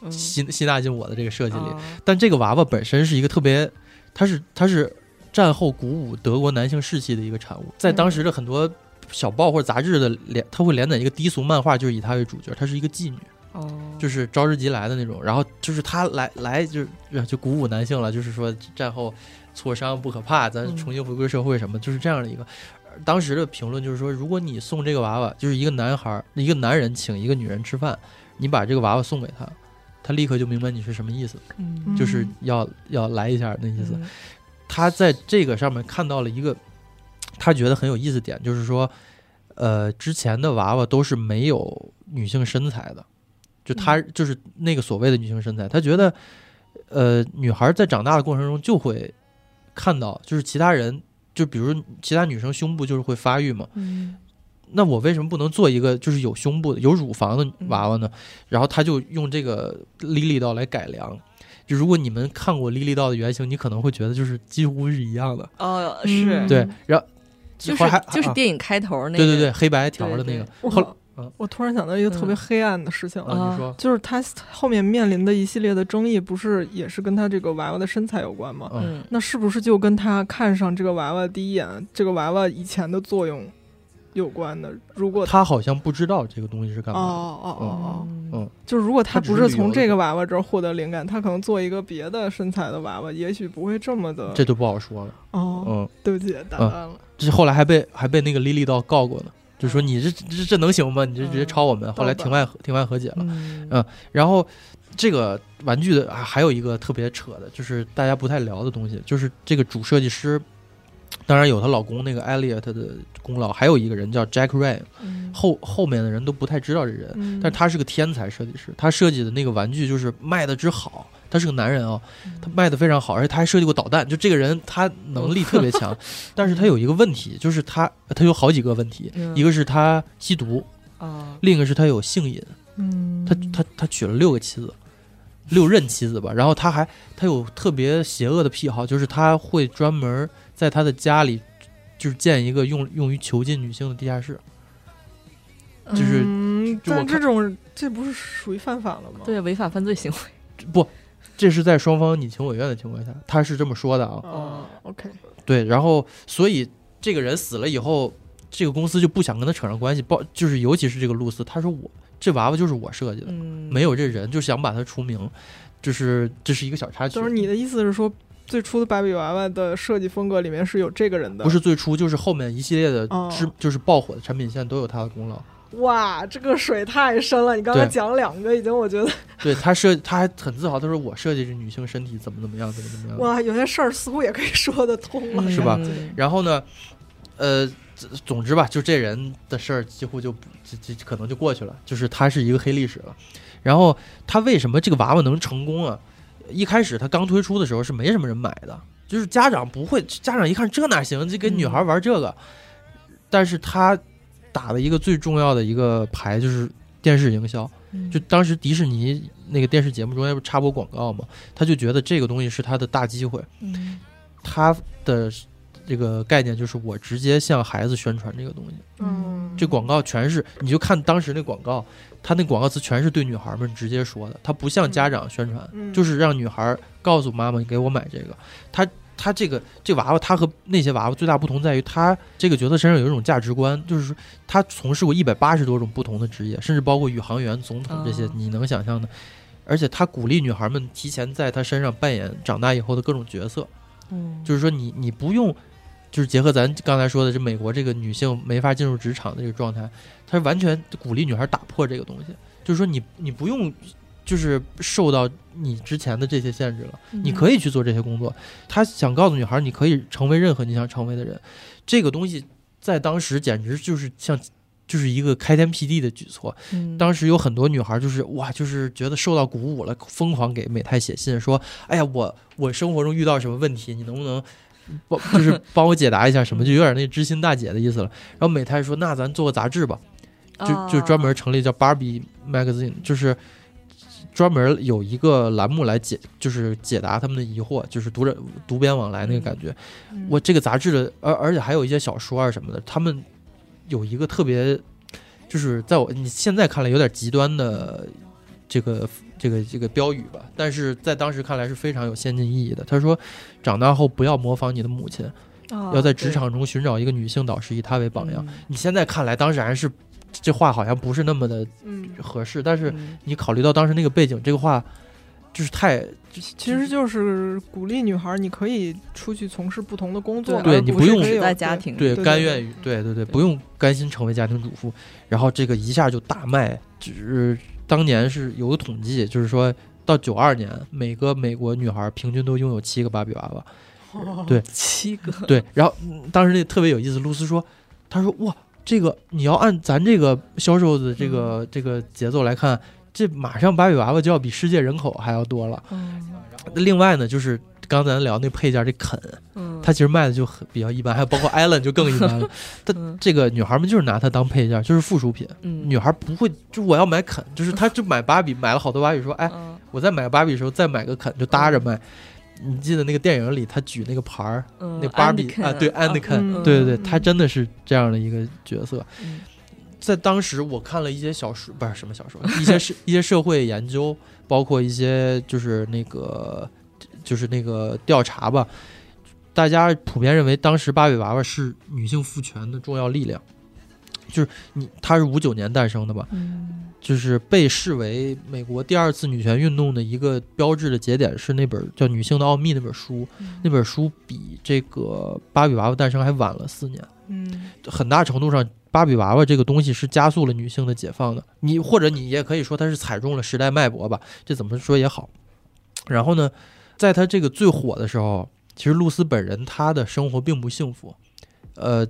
嗯吸吸纳进我的这个设计里。啊但这个娃娃本身是一个特别，它是它是战后鼓舞德国男性士气的一个产物，在当时的很多小报或者杂志的连，它会连载一个低俗漫画，就是以她为主角，她是一个妓女，哦，就是招之即来的那种。然后就是她来来就是就鼓舞男性了，就是说战后挫伤不可怕，咱嗯重新回归社会什么，就是这样的一个。当时的评论就是说，如果你送这个娃娃，就是一个男孩儿，一个男人请一个女人吃饭，你把这个娃娃送给他，他立刻就明白你是什么意思，嗯。就是要要来一下那意思。嗯。他在这个上面看到了一个他觉得很有意思点，就是说，呃，之前的娃娃都是没有女性身材的，就他就是那个所谓的女性身材，他觉得，呃，女孩在长大的过程中就会看到，就是其他人，就比如其他女生胸部就是会发育嘛，嗯那我为什么不能做一个就是有胸部的、有乳房的娃娃呢？然后他就用这个莉莉刀来改良。就如果你们看过莉莉刀的原型，你可能会觉得就是几乎是一样的。哦是嗯对，然后就是还啊就是电影开头那个对对对，黑白条的那对个。我后我突然想到一个特别黑暗的事情，啊，你说，就是他后面面临的一系列的争议，不是也是跟他这个娃娃的身材有关吗？嗯，嗯那是不是就跟他看上这个娃娃第一眼，这个娃娃以前的作用有关的？如果他好像不知道这个东西是干哦嘛的。哦哦哦哦，嗯，就是如果他不是从这个娃娃这儿获得灵感，他可能做一个别的身材的娃娃，也许不会这么的。这就不好说了。哦，嗯，对不起，打断了。这后来还被还被那个莉莉道告过呢，就说你这这这能行吗？你这直接嗯抄我们。后来庭外庭外和解了。嗯嗯然后这个玩具的啊还有一个特别扯的，就是大家不太聊的东西，就是这个主设计师，当然有她老公那个 Elliot 的功劳，还有一个人叫 Jack 嗯后后面的人都不太知道这人，嗯但他是个天才设计师，他设计的那个玩具就是卖的之好。他是个男人啊、他卖的非常好，而且他还设计过导弹。就这个人，他能力特别强，但是他有一个问题，就是他他有好几个问题，嗯一个是他吸毒，啊另一个是他有性瘾，嗯，他他他娶了六个妻子，六任妻子吧。然后他还他有特别邪恶的癖好，就是他会专门在他的家里就是建一个用用于囚禁女性的地下室。就是嗯，但这种这不是属于犯法了吗？对违法犯罪行为 不，这是在双方你情我愿的情况下，他是这么说的啊。哦，OK，对，然后所以这个人死了以后，这个公司就不想跟他扯上关系，包就是尤其是这个露丝，他说我这娃娃就是我设计的，嗯没有这人，就想把他除名，就是这是一个小插曲。就是你的意思是说，最初的芭比娃娃的设计风格里面是有这个人的？不是最初，就是后面一系列的哦、就是爆火的产品线都有他的功劳。哇，这个水太深了！你刚才对讲两个，已经我觉得对他设，他还很自豪，他说我设计这女性身体怎么怎么样，怎么怎么样。哇，有些事儿似乎也可以说得通了，嗯是吧嗯然后呢，呃，总总之吧，就这人的事儿几乎就不就就可能就过去了，就是他是一个黑历史了。然后他为什么这个娃娃能成功啊？一开始它刚推出的时候是没什么人买的，就是家长不会，家长一看这哪行，就给女孩玩这个。但是他打了一个最重要的一个牌，就是电视营销。嗯就当时迪士尼那个电视节目中间不插播广告嘛，他就觉得这个东西是他的大机会。嗯他的这个概念就是我直接向孩子宣传这个东西，嗯，这广告全是你就看当时那广告，他那广告词全是对女孩们直接说的，他不向家长宣传，嗯。就是让女孩告诉妈妈你给我买这个。他他这个这娃娃，他和那些娃娃最大不同在于，他这个角色身上有一种价值观，就是说他从事过一百八十多种不同的职业，甚至包括宇航员、总统这些哦。你能想象的。而且他鼓励女孩们提前在他身上扮演长大以后的各种角色，嗯。就是说你你不用，就是结合咱刚才说的这美国这个女性没法进入职场的这个状态，他是完全鼓励女孩打破这个东西，就是说你你不用就是受到你之前的这些限制了，你可以去做这些工作。他想告诉女孩，你可以成为任何你想成为的人，这个东西在当时简直就是像。就是一个开天辟地的举措。嗯当时有很多女孩就是哇，就是觉得受到鼓舞了，疯狂给美泰写信说：“哎呀，我我生活中遇到什么问题，你能不能帮就是帮我解答一下什么？”就有点那知心大姐的意思了。然后美泰说：“那咱做个杂志吧。”就就专门成立叫 Barbie Magazine，就是专门有一个栏目来解，就是解答他们的疑惑，就是读者读编往来那个感觉。嗯我这个杂志的，而而且还有一些小说啊什么的，他们有一个特别，就是在我你现在看来有点极端的这个这个这个标语吧，但是在当时看来是非常有先进意义的。他说，长大后不要模仿你的母亲，哦要在职场中寻找一个女性导师，以她为榜样。嗯你现在看来，当然是这话好像不是那么的嗯，合适，但是嗯。你考虑到当时那个背景，这个话就是太其实就是鼓励女孩，你可以出去从事不同的工作，对而你不用在家庭。对对甘愿于对对对，不用甘心成为家庭主妇，然后这个一下就大卖，只是当年是有个统计，就是说到九二年，每个美国女孩平均都拥有七个芭比娃娃。对。七个，对，然后、嗯当时那特别有意思，露丝说，她说哇，这个你要按咱这个销售的这个、这个节奏来看，这马上芭比娃娃就要比世界人口还要多了。嗯另外呢，就是刚才咱聊那配件这肯，嗯，它其实卖的就很比较一般，还有包括艾伦就更一般了。它嗯这个女孩们就是拿它当配件，就是附属品。嗯女孩不会，就我要买肯，就是她就买芭比，买了好多芭比，说 哎，嗯我在买个芭比的时候再买个肯，就搭着卖。你记得那个电影里他举那个牌儿，嗯那芭比啊，对安德肯，嗯对对对，嗯他真的是这样的一个角色。嗯在当时，我看了一些小说，不是什么小说，一些社 一些社会研究，包括一些就是那个就是那个调查吧，大家普遍认为当时芭比娃娃是女性赋权的重要力量。就是你，她是五九年诞生的吧？嗯就是被视为美国第二次女权运动的一个标志的节点，是那本叫《女性的奥秘》那本书。那本书比这个芭比娃娃诞生还晚了四年。嗯很大程度上，芭比娃娃这个东西是加速了女性的解放的。你或者你也可以说它是踩中了时代脉搏吧，这怎么说也好。然后呢，在她这个最火的时候，其实露丝本人她的生活并不幸福。呃，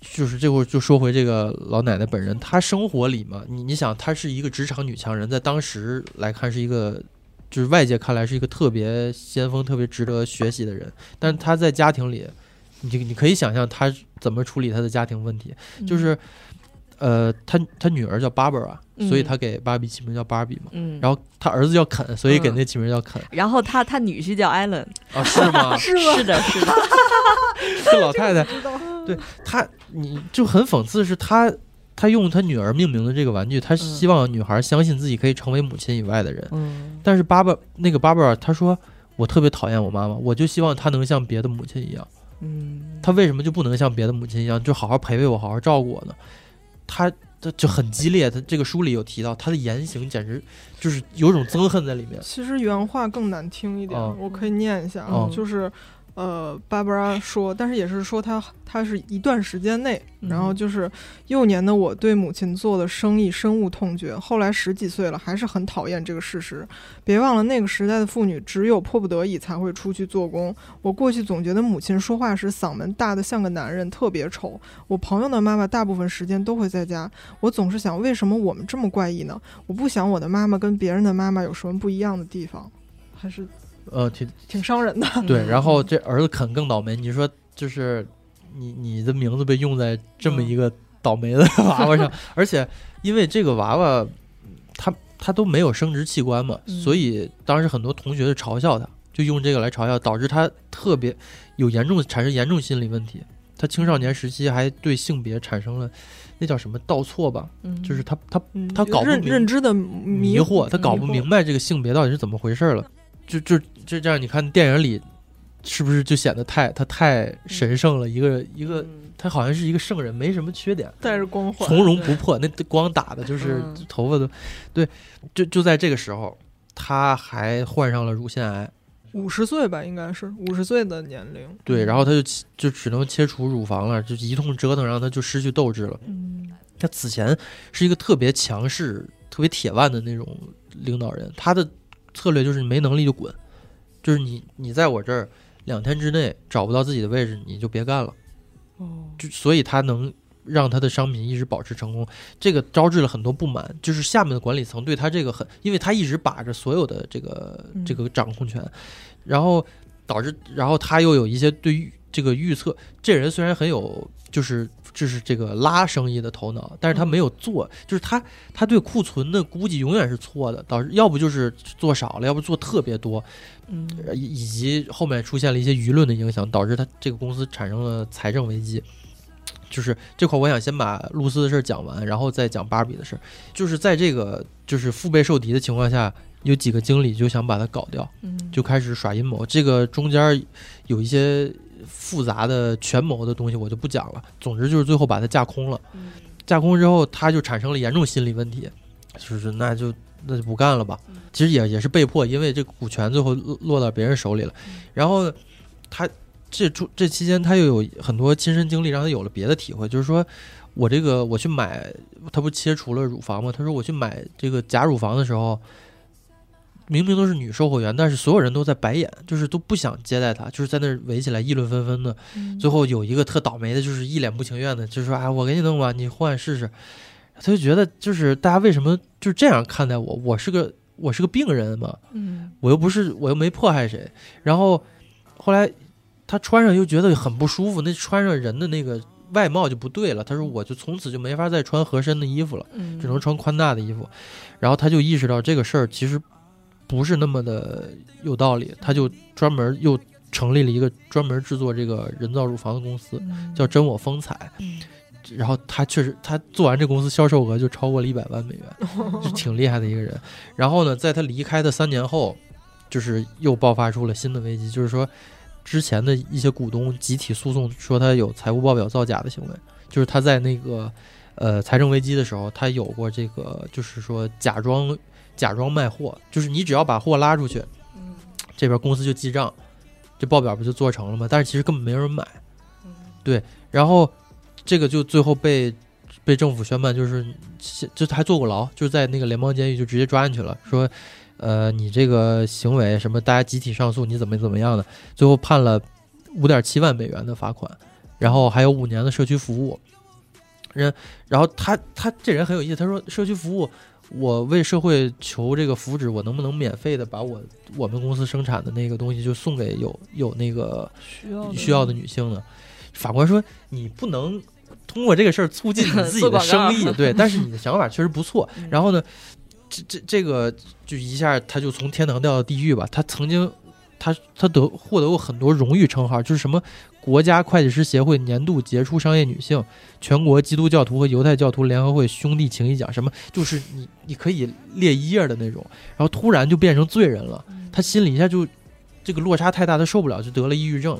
就是这会儿就说回这个老奶奶本人，她生活里嘛，你你想，她是一个职场女强人，在当时来看是一个。就是外界看来是一个特别先锋、特别值得学习的人，但是她在家庭里，你你可以想象她怎么处理她的家庭问题。就是，呃，他他女儿叫 Barbara，、嗯所以他给芭比起名叫芭比嘛。嗯，然后他儿子叫肯，所以给嗯那起名叫肯、然后他他女婿叫艾伦，啊？是吗？是吗？是的，是的，这老太太，对他，你就很讽刺，是他他用他女儿命名的这个玩具，他希望女孩相信自己可以成为母亲以外的人。嗯但是芭芭那个 Barbara 她说，我特别讨厌我妈妈，我就希望她能像别的母亲一样。嗯，她为什么就不能像别的母亲一样，就好好陪陪我，好好照顾我呢？她这就很激烈，他这个书里有提到，他的言行简直就是有种憎恨在里面。其实原话更难听一点，哦我可以念一下，嗯就是呃，芭芭拉说，但是也是说她她是一段时间内，嗯然后就是幼年的我对母亲做的生意深恶痛绝，后来十几岁了还是很讨厌这个事实。别忘了那个时代的妇女只有迫不得已才会出去做工。我过去总觉得母亲说话时嗓门大的像个男人，特别丑。我朋友的妈妈大部分时间都会在家，我总是想，为什么我们这么怪异呢？我不想我的妈妈跟别人的妈妈有什么不一样的地方，还是呃，挺挺伤人的。对，然后这儿子肯更倒霉。你说就是你你的名字被用在这么一个倒霉的娃娃上，而且因为这个娃娃，他他都没有生殖器官嘛，嗯所以当时很多同学就嘲笑他，就用这个来嘲笑，导致他特别有严重产生严重心理问题。他青少年时期还对性别产生了那叫什么倒错吧，嗯就是他他嗯他搞不认知的迷迷惑，他搞不明白这个性别到底是怎么回事了。就就就这样，你看电影里是不是就显得太他太神圣了？一个一个，他好像是一个圣人，没什么缺点，带着光环，从容不迫。那光打的就是嗯头发都，对，就就在这个时候，他还患上了乳腺癌。五十岁吧，应该是五十岁的年龄。对，然后他就就只能切除乳房了，就一通折腾，让他就失去斗志了。嗯他此前是一个特别强势、特别铁腕的那种领导人，他的策略就是你没能力就滚，就是你你在我这儿两天之内找不到自己的位置，你就别干了。哦就所以他能让他的商品一直保持成功，这个招致了很多不满，就是下面的管理层对他这个很，因为他一直把着所有的这个嗯这个掌控权，然后导致，然后他又有一些对于这个预测，这人虽然很有就是就是这个拉生意的头脑，但是他没有做，就是他他对库存的估计永远是错的，导致要不就是做少了，要不做特别多，嗯呃以以及后面出现了一些舆论的影响，导致他这个公司产生了财政危机。就是这块，我想先把露丝的事儿讲完，然后再讲芭比的事儿。就是在这个就是腹背受敌的情况下，有几个经理就想把他搞掉，嗯就开始耍阴谋。这个中间有一些复杂的权谋的东西，我就不讲了。总之就是最后把他架空了。架空之后，他就产生了严重心理问题，就是那就那就不干了吧。其实也也是被迫，因为这个股权最后落落到别人手里了。然后，他这中这期间他又有很多亲身经历，让他有了别的体会，就是说我这个我去买，他不切除了乳房吗？他说我去买这个假乳房的时候，明明都是女售货员，但是所有人都在白眼，就是都不想接待她，就是在那儿围起来议论纷纷的。最后有一个特倒霉的，就是一脸不情愿的，就说：“啊，我给你弄吧，你换试试。”他就觉得，就是大家为什么就是这样看待我？我是个我是个病人嘛，嗯我又不是我又没迫害谁。然后后来他穿上又觉得很不舒服，那穿上人的那个外貌就不对了。他说：“我就从此就没法再穿合身的衣服了。”嗯，只能穿宽大的衣服。然后他就意识到这个事儿其实不是那么的有道理，他就专门又成立了一个专门制作这个人造乳房的公司，嗯叫真我风采。嗯然后他确实，他做完这公司销售额就超过了一百万美元，就挺厉害的一个人。然后呢，在他离开的三年后，就是又爆发出了新的危机，就是说之前的一些股东集体诉讼说他有财务报表造假的行为，就是他在那个呃财政危机的时候，他有过这个，就是说假装假装卖货，就是你只要把货拉出去，嗯这边公司就记账，这报表不就做成了吗？但是其实根本没有人买，对，然后这个就最后被被政府宣判，就是就他还坐过牢，就是在那个联邦监狱就直接抓进去了，说，呃，你这个行为什么，大家集体上诉，你怎么怎么样的，最后判了五点七万美元的罚款，然后还有五年的社区服务。人，然后他他这人很有意思，他说社区服务，我为社会求这个福祉，我能不能免费的把我我们公司生产的那个东西就送给有有那个需要需要的女性呢？法官说你不能通过这个事儿促进你自己的 生意，对，但是你的想法确实不错。嗯然后呢，这这这个就一下他就从天堂掉到地狱吧。他曾经他他得获得过很多荣誉称号，就是什么国家会计师协会年度杰出商业女性、全国基督教徒和犹太教徒联合会兄弟情谊奖，什么就是你你可以列一页的那种。然后突然就变成罪人了，他心里一下就这个落差太大，他受不了，就得了抑郁症。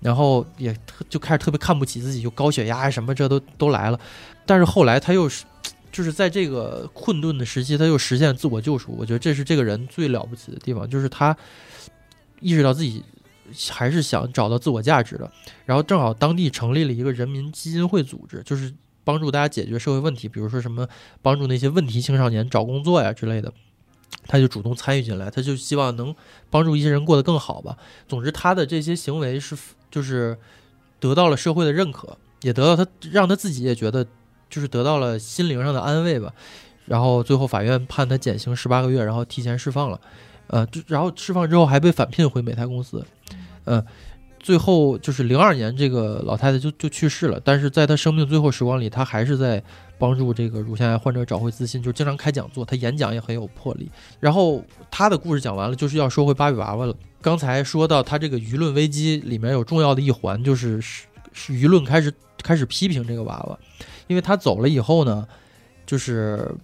然后也就开始特别看不起自己，就高血压啊什么这都都来了。但是后来他又是，就是在这个困顿的时期，他又实现自我救赎。我觉得这是这个人最了不起的地方，就是他意识到自己还是想找到自我价值的。然后正好当地成立了一个人民基金会组织，就是帮助大家解决社会问题，比如说什么帮助那些问题青少年找工作呀之类的。他就主动参与进来，他就希望能帮助一些人过得更好吧。总之，他的这些行为是就是得到了社会的认可，也得到他让他自己也觉得就是得到了心灵上的安慰吧。然后最后法院判他减刑十八个月，然后提前释放了。呃，就然后释放之后还被返聘回美泰公司。嗯、最后就是零二年，这个老太太就就去世了。但是在她生命最后时光里，她还是在帮助这个乳腺癌患者找回自信，就经常开讲座，她演讲也很有魄力。然后她的故事讲完了，就是要说回芭比娃娃了。刚才说到她这个舆论危机里面有重要的一环，就是是舆论开始开始批评这个娃娃，因为她走了以后呢，就是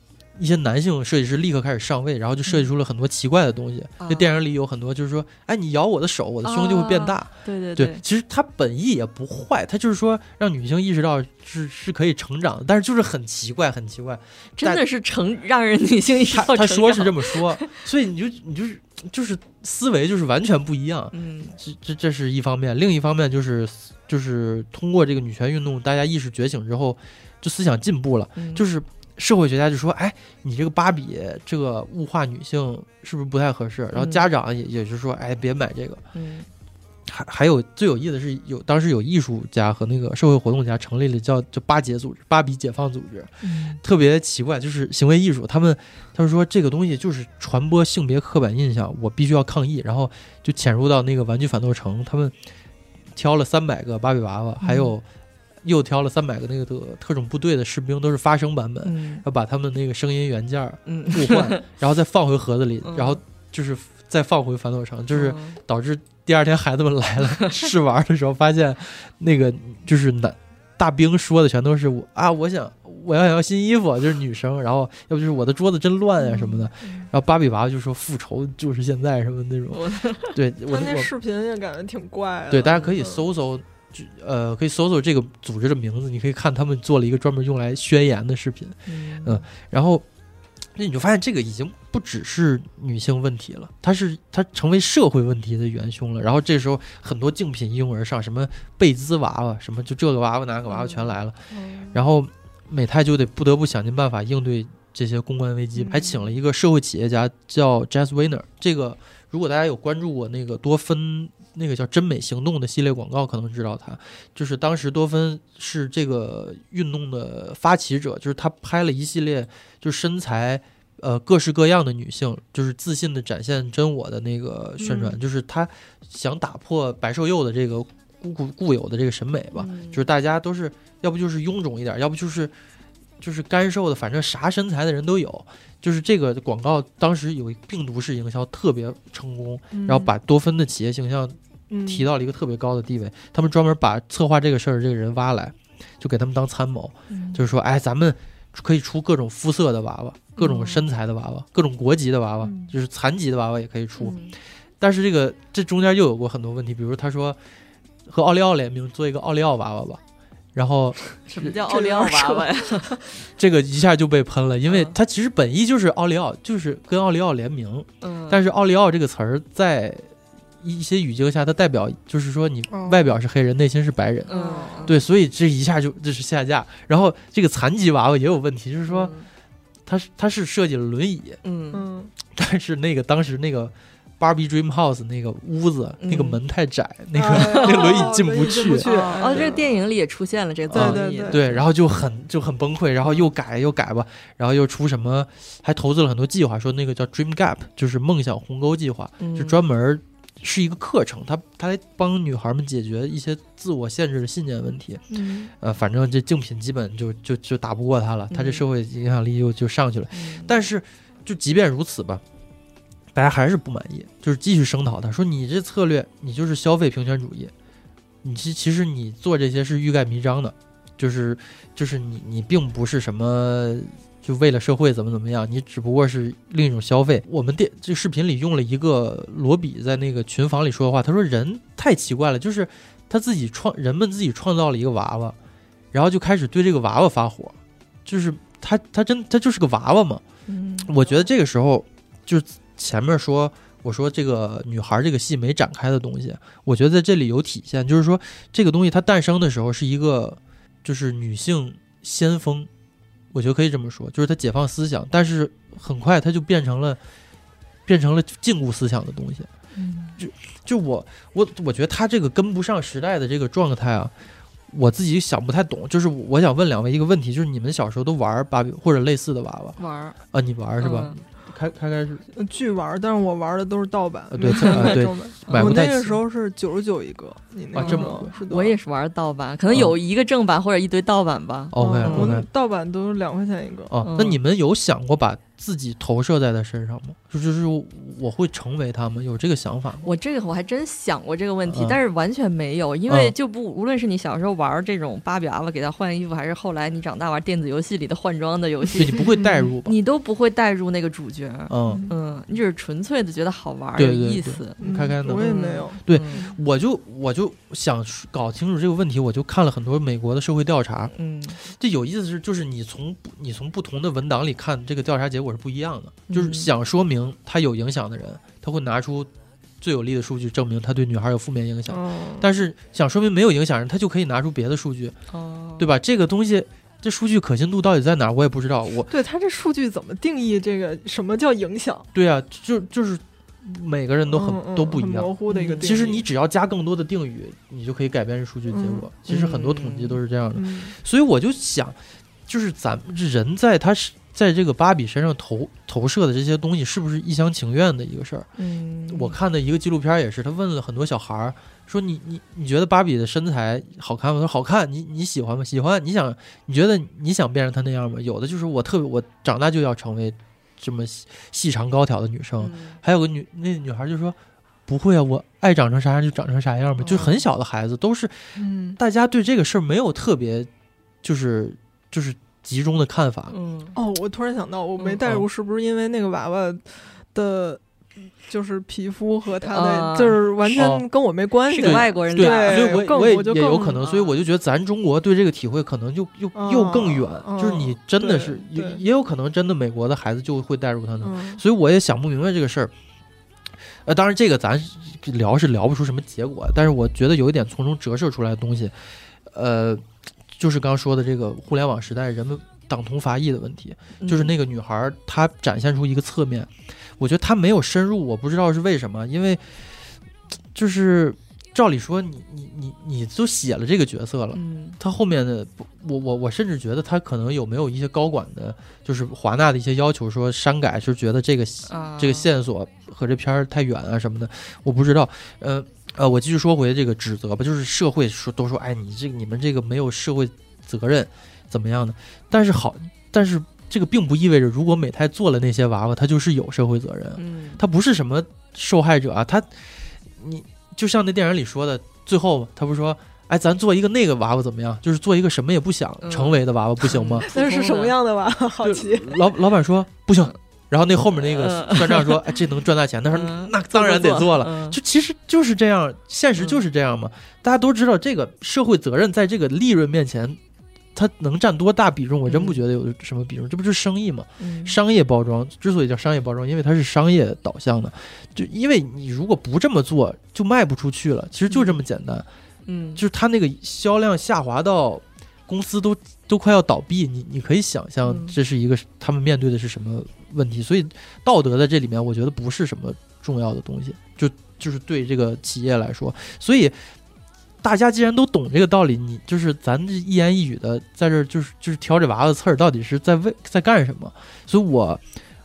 一些男性设计师立刻开始上位，然后就设计出了很多奇怪的东西。啊那电影里有很多就是说，哎，你咬我的手，我的胸就会变大。对对对，其实他本意也不坏，他就是说让女性意识到是是可以成长的，但是就是很奇怪，很奇怪。真的是成让人女性意识他他说是这么说，所以你就你就是就是思维就是完全不一样。嗯这这这是一方面，另一方面就是就是通过这个女权运动，大家意识觉醒之后，就思想进步了，嗯就是。社会学家就说：“哎，你这个芭比这个物化女性是不是不太合适？”然后嗯家长也也是说：“哎，别买这个。”嗯还还有最有意思的是，有当时有艺术家和那个社会活动家成立了叫叫巴解组织、芭比解放组织，嗯特别奇怪，就是行为艺术。他们他们说这个东西就是传播性别刻板印象，我必须要抗议，然后就潜入到那个玩具反斗城，他们挑了三百个芭比娃娃，还有又挑了三百个那个特特种部队的士兵，都是发声版本，嗯要把他们那个声音原件互换，然后再放回盒子里，嗯然后就是再放回反斗城，就是。嗯导致第二天孩子们来了 试玩的时候，发现那个就是男大兵说的全都是我啊，我想我要想要新衣服，就是女生，然后要不就是我的桌子真乱呀、什么的，然后芭比娃娃就说复仇就是现在什么那种，对 我那视频也感觉挺怪的。对大家可以嗯搜搜。就呃，可以搜搜这个组织的名字，你可以看他们做了一个专门用来宣言的视频。嗯嗯然后，那你就发现这个已经不只是女性问题了，它是它成为社会问题的元凶了。然后这时候很多竞品一拥而上，什么贝兹娃娃，什么就这个娃娃那个娃娃全来了。嗯然后美泰就得不得不想尽办法应对这些公关危机，嗯还请了一个社会企业家叫 Jazz Weiner。这个如果大家有关注过那个多芬那个叫真美行动的系列广告，可能知道他，就是当时多芬是这个运动的发起者，就是他拍了一系列就是身材。呃，各式各样的女性，就是自信的展现真我的那个宣传，嗯就是他想打破白瘦幼的这个固固固有的这个审美吧，嗯就是大家都是要不就是臃肿一点，要不就是就是干瘦的，反正啥身材的人都有。就是这个广告当时有病毒式营销特别成功，然后把多芬的企业形象提到到了一个特别高的地位。他们专门把策划这个事儿的这个人挖来，就给他们当参谋，嗯就是说，哎，咱们可以出各种肤色的娃娃，各种身材的娃娃，各种国籍的娃娃，嗯就是残疾的娃娃也可以出。嗯但是这个这中间又有过很多问题，比如他说和奥利奥联名做一个奥利奥娃娃吧，然后 什么叫奥利奥娃娃呀？这个一下就被喷了，因为嗯它其实本意就是奥利奥，就是跟奥利奥联名，嗯，但是奥利奥这个词儿在一些语境下，它代表就是说你哦。外表是黑人，内心是白人。嗯，对，所以这一下就这是下架。然后这个残疾娃娃也有问题，就是说它是它是设计了轮椅，嗯，但是那个当时那个 Barbie Dream House 那个屋子、那个嗯门太窄，那个、哎 那个轮椅哦进不去。去哦，哦这个电影里也出现了这个对造诣对对对，然后就很就很崩溃，然后又改又改吧，然后又出什么，还投资了很多计划，说那个叫 Dream Gap，就是梦想鸿沟计划，嗯就专门是一个课程，他他来帮女孩们解决一些自我限制的信念问题。嗯呃，反正这竞品基本就就就打不过他了，他这嗯社会影响力就就上去了。嗯但是就即便如此吧，大家还是不满意，就是继续声讨他，说你这策略你就是消费平权主义，你其其实你做这些是欲盖弥彰的，就是就是你你并不是什么。就为了社会怎么怎么样，你只不过是另一种消费。我们电这视频里用了一个罗比在那个群房里说的话，他说人太奇怪了，就是他自己创人们自己创造了一个娃娃，然后就开始对这个娃娃发火，就是他他真他就是个娃娃嘛，嗯我觉得这个时候就是前面说我说这个女孩这个戏没展开的东西，我觉得在这里有体现，就是说这个东西它诞生的时候是一个就是女性先锋，我觉得可以这么说，就是他解放思想，但是很快他就变成了变成了禁锢思想的东西。嗯就我我我觉得他这个跟不上时代的这个状态啊，我自己想不太懂。就是我想问两位一个问题，就是你们小时候都玩芭比或者类似的娃娃玩儿啊？你玩是吧？嗯开开开是呃巨玩儿，但是我玩的都是盗版，呃对对我那个时候是九十九一个，你那啊个时这么贵候是我也是玩盗版，可能有一个正版或者一堆盗版吧。OK 我盗版都是两块钱一个。哦，嗯那你们有想过把自己投射在他身上吗？就就是我会成为他吗？有这个想法吗？我这个我还真想过这个问题，嗯但是完全没有，因为嗯就不无论是你小时候玩这种芭比娃娃给他换衣服，还是后来你长大玩电子游戏里的换装的游戏，对你不会代入吧？你都不会代入那个主角。嗯，嗯，你只是纯粹的觉得好玩，对有意思。嗯开开呢我也没有。对嗯我就我就想搞清楚这个问题，我就看了很多美国的社会调查。嗯这有意思是，就是你从你从不同的文档里看，这个调查结果是不一样的。就是嗯想说明他有影响的人，他会拿出最有力的数据证明他对女孩有负面影响。嗯，但是想说明没有影响人，他就可以拿出别的数据，哦，对吧？这个东西，这数据可信度到底在哪儿？我也不知道。我对他这数据怎么定义这个什么叫影响？对啊，就就是每个人都很、嗯嗯都不一样模。糊的一个嗯定义。其实你只要加更多的定语，你就可以改变数据结果。其实很多统计都是这样的。嗯所以我就想，就是咱们人在他是在这个芭比身上投投射的这些东西，是不是一厢情愿的一个事儿？嗯，我看的一个纪录片也是，他问了很多小孩儿，说你你你觉得芭比的身材好看吗？他说好看，你你喜欢吗？喜欢。你想你觉得你想变成她那样吗？有的就是我特别我长大就要成为这么细细长高挑的女生。嗯还有个女那女孩就说。不会啊，我爱长成啥样就长成啥样吧。就是很小的孩子，都是嗯大家对这个事儿没有特别，就是就是集中的看法。嗯。哦，我突然想到，我没嗯。带入，是不是因为那个娃娃的，就是皮肤和他的，啊。就是完哦。全跟我没关系是。个外国人对，所以我我也我也有可能，所以啊我就觉得咱中国对这个体会可能就又又更远，嗯就是你真的是也也有可能真的美国的孩子就会带入他呢，嗯。所以我也想不明白这个事儿。呃，当然这个咱聊是聊不出什么结果，但是我觉得有一点从中折射出来的东西，呃，就是刚说的这个互联网时代，人们党同伐异的问题，嗯就是那个女孩儿她展现出一个侧面，我觉得她没有深入，我不知道是为什么，因为就是照理说你你你你都写了这个角色了。嗯他后面的，我我我甚至觉得他可能有没有一些高管的，就是华纳的一些要求，说删改，就觉得这个啊这个线索和这片儿太远啊什么的，我不知道。呃呃，我继续说回这个指责吧，就是社会说都说，哎，你这个你们这个没有社会责任，怎么样的？但是好，但是这个并不意味着，如果美泰做了那些娃娃，他就是有社会责任。嗯他不是什么受害者啊，他你就像那电影里说的，最后他不是说，哎，咱做一个那个娃娃怎么样？就是做一个什么也不想嗯成为的娃娃，不行吗？那是什么样的娃？好奇。老老板说不行，然后那后面那个嗯算账说，哎，这能赚大钱，他说嗯那当然得做了。嗯就其实就是这样，现实就是这样嘛。大家都知道，这个社会责任在这个利润面前，它能占多大比重？我真不嗯觉得有什么比重，这不就是生意嘛？嗯商业包装之所以叫商业包装，因为它是商业导向的，就因为你如果不这么做，就卖不出去了。其实就这么简单，嗯就是它那个销量下滑到公司都都快要倒闭，你你可以想象嗯这是一个他们面对的是什么问题。所以道德在这里面，我觉得不是什么重要的东西，就就是对这个企业来说，所以。大家既然都懂这个道理，你就是咱这一言一语的在这儿就是就是挑这娃娃刺儿，到底是在为在干什么？所以我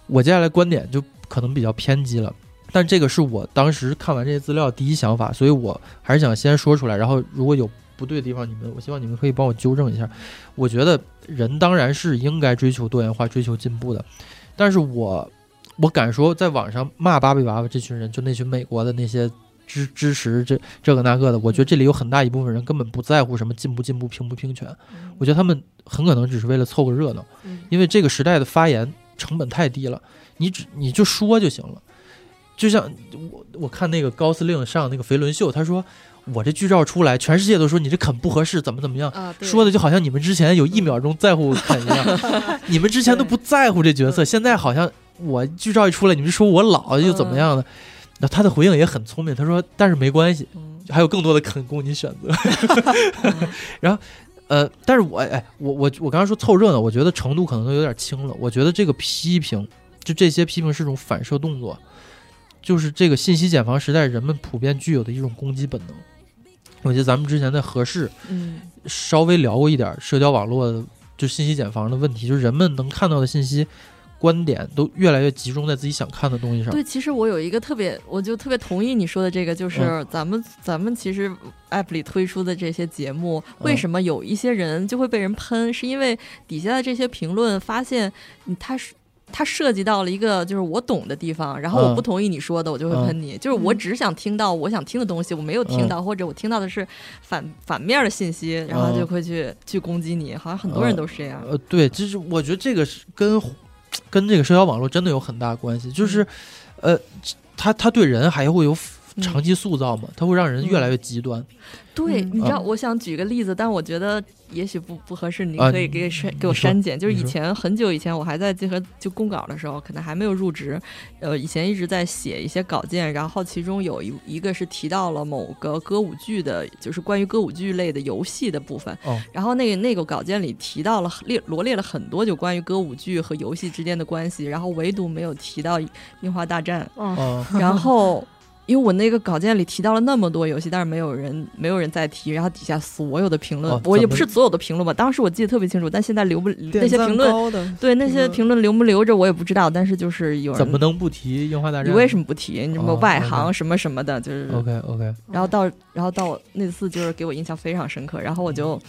我接下来观点就可能比较偏激了，但这个是我当时看完这些资料第一想法，所以我还是想先说出来，然后如果有不对的地方，你们我希望你们可以帮我纠正一下。我觉得人当然是应该追求多元化、追求进步的，但是我我敢说，在网上骂芭比娃娃这群人，就那群美国的那些。支支持这这个那个的，我觉得这里有很大一部分人根本不在乎什么进不进步、平不平权，我觉得他们很可能只是为了凑个热闹，嗯因为这个时代的发言成本太低了，你只你就说就行了。就像我我看那个高司令上那个肥伦秀，他说我这剧照出来，全世界都说你这肯不合适，怎么怎么样，啊，说的就好像你们之前有一秒钟在乎肯一样，你们之前都不在乎这角色，现在好像我剧照一出来，你们就说我老又怎么样的。那他的回应也很聪明，他说：“但是没关系，嗯还有更多的肯供你选择。然后，呃，但是我哎，我我我刚刚说凑热闹，我觉得程度可能都有点轻了。我觉得这个批评，就这些批评是种反射动作，就是这个信息茧房时代人们普遍具有的一种攻击本能。我记得咱们之前在合适嗯稍微聊过一点社交网络就信息茧房的问题，就是人们能看到的信息。观点都越来越集中在自己想看的东西上。对，其实我有一个特别，我就特别同意你说的这个，就是嗯咱们、咱们其实 app 里推出的这些节目，嗯为什么有一些人就会被人喷，是因为底下的这些评论发现，嗯，他是。它涉及到了一个就是我懂的地方，然后我嗯不同意你说的，我就会喷你。就是我只想听到我想听的东西，我没有听到，或者我听到的是反反面的信息，然后嗯就会去、去攻击你。好像很多人都是这样。呃，对，就是我觉得这个是跟跟这个社交网络真的有很大关系，就是，呃，他他对人还会有嗯长期塑造嘛，它会让人越来越极端。对，嗯你知道，嗯我想举个例子，但我觉得也许不不合适，你啊可以给删给我删减。就是以前很久以前，我还在集合就公稿的时候，可能还没有入职，呃，以前一直在写一些稿件，然后其中有一一个是提到了某个歌舞剧的，就是关于歌舞剧类的游戏的部分。哦然后那个那个稿件里提到了列罗列了很多就关于歌舞剧和游戏之间的关系，然后唯独没有提到《樱花大战》。然后，因为我那个稿件里提到了那么多游戏，但是没有人没有人再提，然后底下所有的评论，哦我也不是所有的评论吧，当时我记得特别清楚，但现在留不那些评论，对那些评论留不留着我也不知道，但是就是有人怎么能不提樱花大战？你为什么不提？你什么哦外行什么什么的，就是，？OK OK，然后到然后到那次就是给我印象非常深刻，然后我就。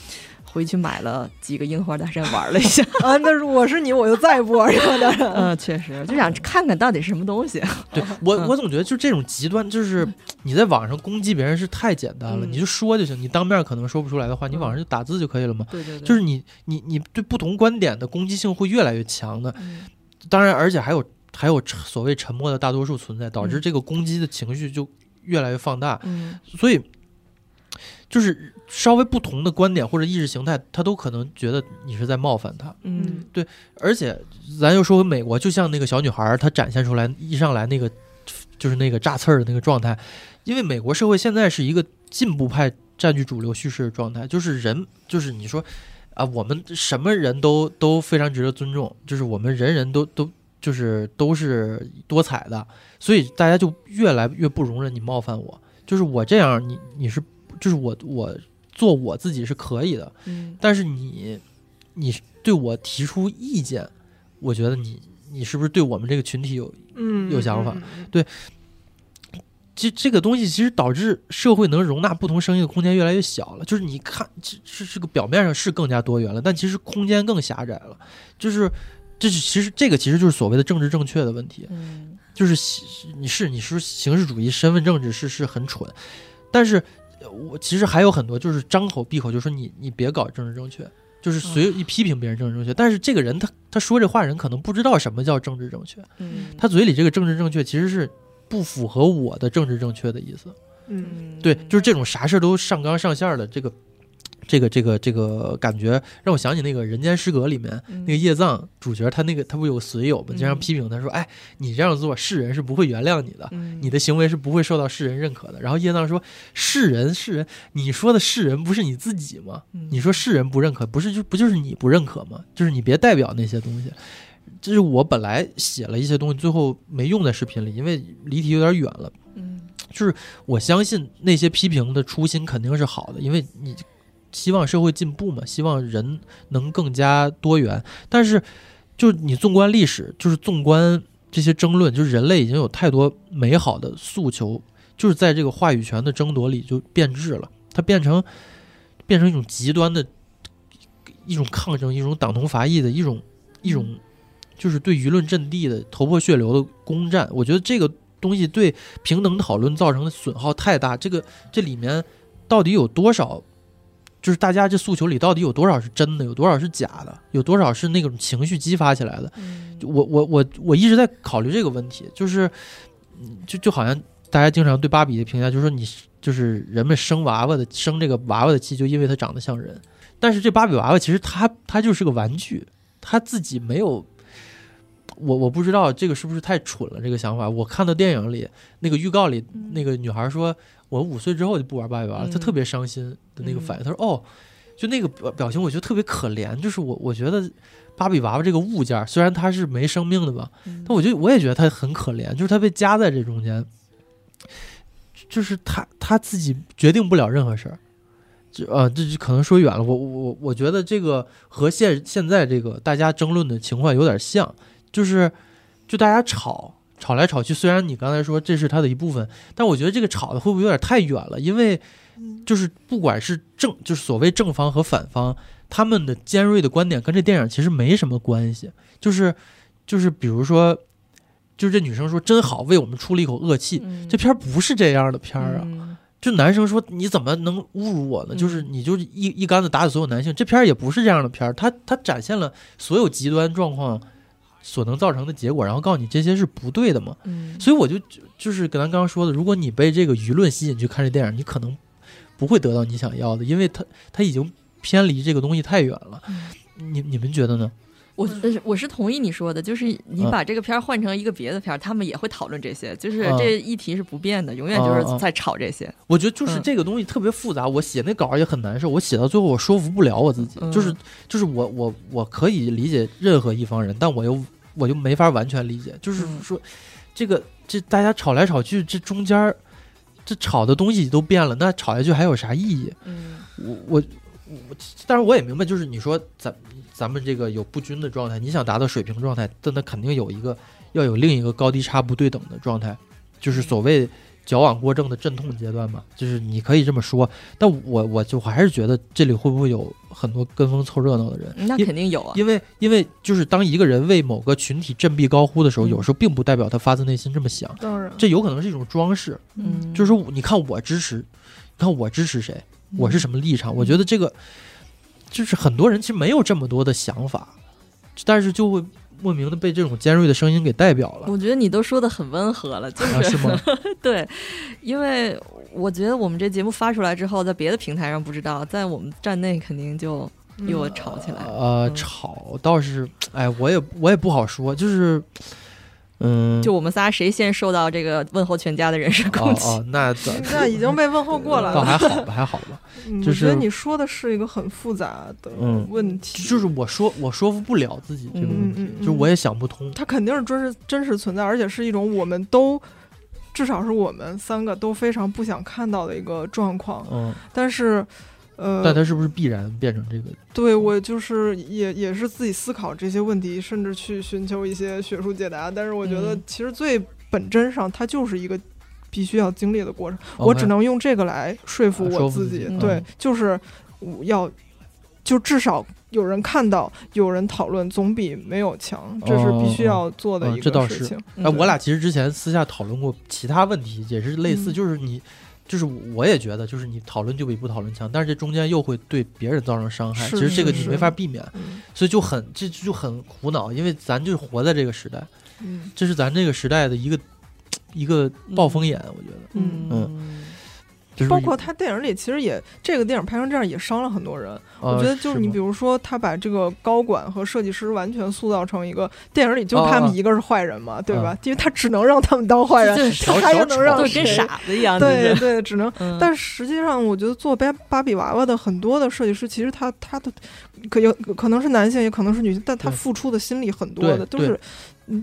回去买了几个樱花大战玩了一下，啊，那是我是你，我就再也不玩这个的。嗯，确实就想看看到底是什么东西。对我嗯我总觉得就这种极端，就是你在网上攻击别人是太简单了，嗯你就说就行，你当面可能说不出来的话，你网上就打字就可以了嘛。对对对，就是你你你对不同观点的攻击性会越来越强的，嗯当然，而且还有还有所谓沉默的大多数存在，导致嗯这个攻击的情绪就越来越放大。嗯所以，就是稍微不同的观点或者意识形态，他都可能觉得你是在冒犯他。嗯对而且，咱又说回美国，就像那个小女孩儿，她展现出来一上来那个就是那个炸刺儿的那个状态，因为美国社会现在是一个进步派占据主流叙事的状态，就是人就是你说。啊，我们什么人都都非常值得尊重，就是我们人人都都就是都是多彩的，所以大家就越来越不容忍你冒犯我，就是我这样，你你是就是我我做我自己是可以的，嗯。但是你你对我提出意见，我觉得你你是不是对我们这个群体有嗯有想法？嗯嗯这这个东西其实导致社会能容纳不同声音的空间越来越小了。就是你看，这这这个表面上是更加多元了，但其实空间更狭窄了。就是，这是其实这个其实就是所谓的政治正确的问题。嗯。就是形你是你是形式主义、身份政治是是很蠢，但是呃我其实还有很多就是张口闭口就说你你别搞政治正确，就是随意批评别人政治正确。但是这个人他他说这话人可能不知道什么叫政治正确，嗯，他嘴里这个政治正确其实是不符合我的政治正确的意思。嗯嗯对，就是这种啥事都上纲上线的这个，这个这个这个感觉，让我想起那个《人间失格》里面嗯那个叶藏主角，他那个他不有个损友嘛，经常嗯批评他说：“哎，你这样做，世人是不会原谅你的。”嗯你的行为是不会受到世人认可的。然后叶藏说：“世人，世人，你说的世人不是你自己吗？嗯你说世人不认可，不是就不就是你不认可吗？就是你别代表那些东西。这是我本来写了一些东西，最后没用在视频里，因为离题有点远了。嗯就是我相信那些批评的初心肯定是好的，因为你希望社会进步嘛，希望人能更加多元。但是，就是你纵观历史，就是纵观这些争论，就是人类已经有太多美好的诉求，就是在这个话语权的争夺里就变质了，它变成变成一种极端的一种抗争，一种党同伐异的一种一种，就是对舆论阵地的头破血流的攻占。我觉得这个东西对平等讨论造成的损耗太大。这个这里面到底有多少？就是大家这诉求里到底有多少是真的，有多少是假的，有多少是那种情绪激发起来的？我我我我一直在考虑这个问题，就是，嗯就就好像大家经常对芭比的评价，就是说你就是人们生娃娃的生这个娃娃的气，就因为它长得像人。但是这芭比娃娃其实它它就是个玩具，它自己没有。我我不知道这个是不是太蠢了，这个想法。我看到电影里那个预告里，那个女孩说：“我五岁之后就不玩芭比娃娃了。”她嗯特别伤心的那个反应，他说：“哦，就那个表表情，我觉得特别可怜。就是我我觉得芭比娃娃这个物件，虽然它是没生命的吧，嗯但我觉得我也觉得它很可怜，就是它被夹在这中间，就是他他自己决定不了任何事儿。这呃，这就可能说远了。我我我觉得这个和现现在这个大家争论的情况有点像，就是就大家吵吵来吵去。虽然你刚才说这是它的一部分，但我觉得这个吵的会不会有点太远了？因为就是不管是正就是所谓正方和反方，他们的尖锐的观点跟这电影其实没什么关系。就是就是比如说，就是这女生说真好，为我们出了一口恶气。嗯这片儿不是这样的片儿啊！嗯就男生说你怎么能侮辱我呢？嗯就是你就是一一竿子打死所有男性。这片儿也不是这样的片儿，它它展现了所有极端状况所能造成的结果，然后告诉你这些是不对的嘛。嗯所以我就就就是跟咱刚刚说的，如果你被这个舆论吸引去看这电影，你可能不会得到你想要的，因为它它已经偏离这个东西太远了。你你们觉得呢？我是我是同意你说的，就是你嗯把这个片儿换成一个别的片儿，他们也会讨论这些，就是嗯这议题是不变的，永远就是在吵这些。我觉得就是嗯这个东西特别复杂，我写那稿也很难受，我写到最后我说服不了我自己，嗯就是就是我我我可以理解任何一方人，但我又我就没法完全理解，就是嗯说这个这大家吵来吵去，这中间儿这吵的东西都变了，那吵下去还有啥意义？嗯我我我，但是我也明白，就是你说咱咱们这个有不均的状态，你想达到水平状态，但那肯定有一个要有另一个高低差不对等的状态，就是所谓矫枉过正的阵痛阶段嘛，就是你可以这么说，但我我就还是觉得这里会不会有很多跟风凑热闹的人？那肯定有啊。因为因为就是当一个人为某个群体振臂高呼的时候，嗯有时候并不代表他发自内心这么想，当然，这有可能是一种装饰，嗯，就是说你看我支持，你看我支持谁，我是什么立场？我觉得这个就是很多人其实没有这么多的想法，但是就会莫名的被这种尖锐的声音给代表了。我觉得你都说的很温和了，就啊，是吗？对，因为我觉得我们这节目发出来之后，在别的平台上不知道，在我们站内肯定就又吵起来了。呃，嗯吵倒是，哎，我也我也不好说，就是嗯，就我们仨谁先受到这个问候全家的人身攻击？哦哦，那倒 那已经被问候过了。倒还好吧，还好吧。嗯就是我觉得你说的是一个很复杂的嗯问题，就是我说我说服不了自己这个问题，嗯嗯嗯就是我也想不通。它肯定是真实真实存在，而且是一种我们都至少是我们三个都非常不想看到的一个状况。嗯，但是，呃，但它是不是必然变成这个？对我就是也也是自己思考这些问题，甚至去寻求一些学术解答。但是我觉得嗯其实最本真上，它就是一个必须要经历的过程。我只能用这个来说服啊我自己。对嗯，就是我要，就至少有人看到，有人讨论，总比没有强。这是必须要做的哦一个事情。嗯哎，我俩其实之前私下讨论过其他问题，也是类似，嗯就是你，就是我也觉得，就是你讨论就比不讨论强，但是这中间又会对别人造成伤害，其实这个你没法避免，嗯。所以就很这就很苦恼，因为咱就活在这个时代，嗯。这是咱这个时代的一个一个暴风眼，我觉得，嗯。嗯就是包括他电影里，其实也这个电影拍成这样也伤了很多人。我呃觉得就是你，比如说他把这个高管和设计师完全塑造成一个电影里就哦他们哦一个是坏人嘛，对吧啊？因为他只能让他们当坏人，他还小丑能让跟谁？傻子一样，对对，只能。嗯但实际上，我觉得做芭芭比娃娃的很多的设计师，其实他他的可有可能是男性，也可能是女性，但他付出的心力很多的，都是，嗯，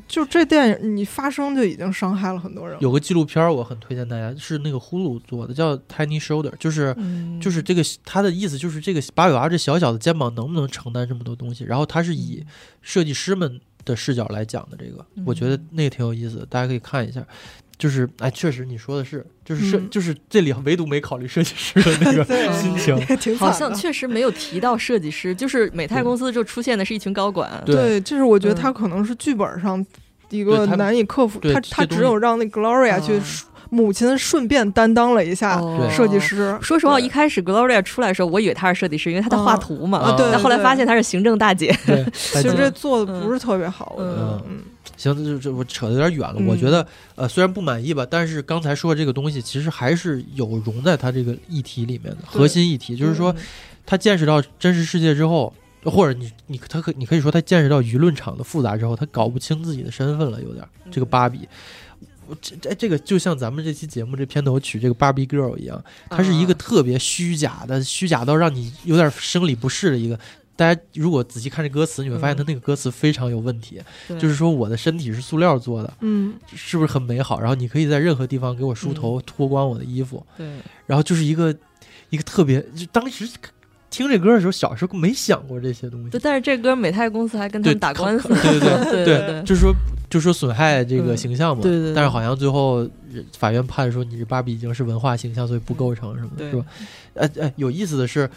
就这电影你发生就已经伤害了很多人。有个纪录片儿我很推荐大家，是那个呼噜做的，叫 Tiny Shoulder，就是。嗯就是这个，他的意思就是这个芭比娃娃这小小的肩膀能不能承担这么多东西？然后他是以设计师们的视角来讲的这个，我觉得那个挺有意思的，大家可以看一下。就是哎，确实你说的是，就是设，嗯就是这里唯独没考虑设计师的那个 心情。挺。好像确实没有提到设计师，就是美泰公司就出现的是一群高管，对对，这是我觉得嗯他可能是剧本上一个难以克服，他他只有让那 Gloria 去啊母亲顺便担当了一下设计师。说实话，一开始 Gloria 出来的时候，我以为她是设计师，因为她在画图嘛。啊对但后来发现她是行政大姐。其实这做的不是特别好，我觉得嗯嗯行，这这我扯的有点远了。嗯我觉得呃，虽然不满意吧，但是刚才说的这个东西，其实还是有融在它这个议题里面的核心议题，就是说他见识到真实世界之后，或者你你他可你可以说他见识到舆论场的复杂之后，他搞不清自己的身份了，有点儿这个芭比。我这这这个就像咱们这期节目这片头曲这个 Barbie Girl 一样，它是一个啊特别虚假的，虚假到让你有点生理不适的一个。大家如果仔细看这歌词，你会发现它那个歌词非常有问题，对。就是说我的身体是塑料做的，嗯。是不是很美好？然后你可以在任何地方给我梳头、脱光我的衣服，对，然后就是一个一个特别，就当时听这歌的时候，小时候没想过这些东西。对，。但是这歌美泰公司还跟他，们打官司，对对对对就是说就是说损害这个形象嘛。对对对。但是好像最后法院判说你这芭比已经是文化形象，所以不构成什么的，是吧？呃呃，有意思的是，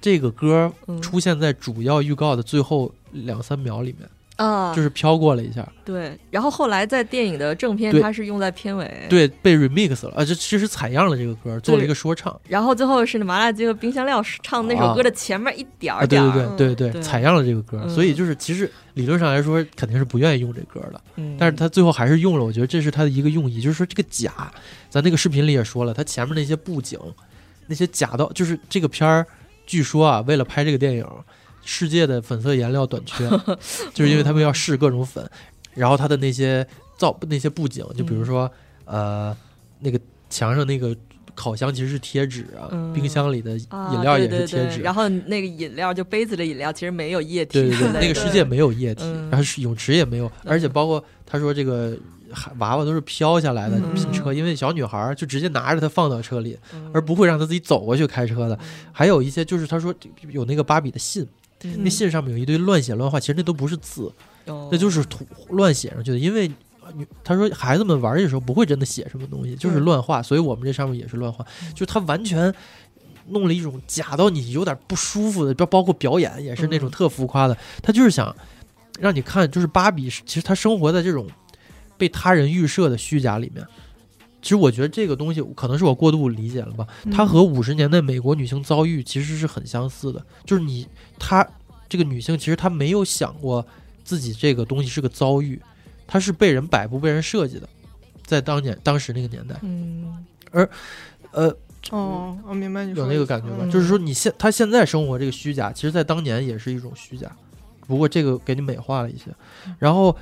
这个歌嗯。出现在主要预告的最后两三秒里面，啊，就是飘过了一下，对。然后后来在电影的正片，它是用在片尾，。对，被 remix 了啊！这其实采样了这个歌，做了一个说唱。然后最后是麻辣鸡和冰箱料唱那首歌的前面一点啊，儿点对对，对对对，对采样了这个歌，嗯。所以就是其实理论上来说肯定是不愿意用这歌的，嗯。但是他最后还是用了，我觉得这是他的一个用意，就是说这个假，咱那个视频里也说了，他前面那些布景，那些假到，就是这个片儿，据说啊，为了拍这个电影，世界的粉色颜料短缺，就是因为他们要试各种粉，然后他的那些造那些布景，就比如说、呃那个墙上那个烤箱其实是贴纸啊，嗯。冰箱里的啊饮料也是贴纸，对然后那个饮料就杯子的饮料其实没有液体，对对 对，那个世界没有液体，嗯。然后是泳池也没有，而且包括他说这个娃娃都是飘下来的嗯。拼车，因为小女孩儿就直接拿着它放到车里，嗯。而不会让她自己走过去开车的。还有一些就是他说有那个芭比的信，嗯。那信上面有一堆乱写乱画，其实那都不是字，哦。那就是涂乱写上去的，因为。女他说：“孩子们玩的时候不会真的写什么东西，就是乱画，所以我们这上面也是乱画。就是他完全弄了一种假到你有点不舒服的，包包括表演也是那种嗯特浮夸的。他就是想让你看，就是芭比，其实她生活在这种被他人预设的虚假里面。其实我觉得这个东西可能是我过度理解了吧，它和五十年代美国女性遭遇其实是很相似的，就是你她这个女性其实她没有想过自己这个东西是个遭遇，她是被人摆布、被人设计的，在当年当时那个年代，嗯。呃，哦，我明白你说有的那个感觉吧？嗯。就是说你现他现在生活这个虚假，其实在当年也是一种虚假，不过这个给你美化了一些。然后，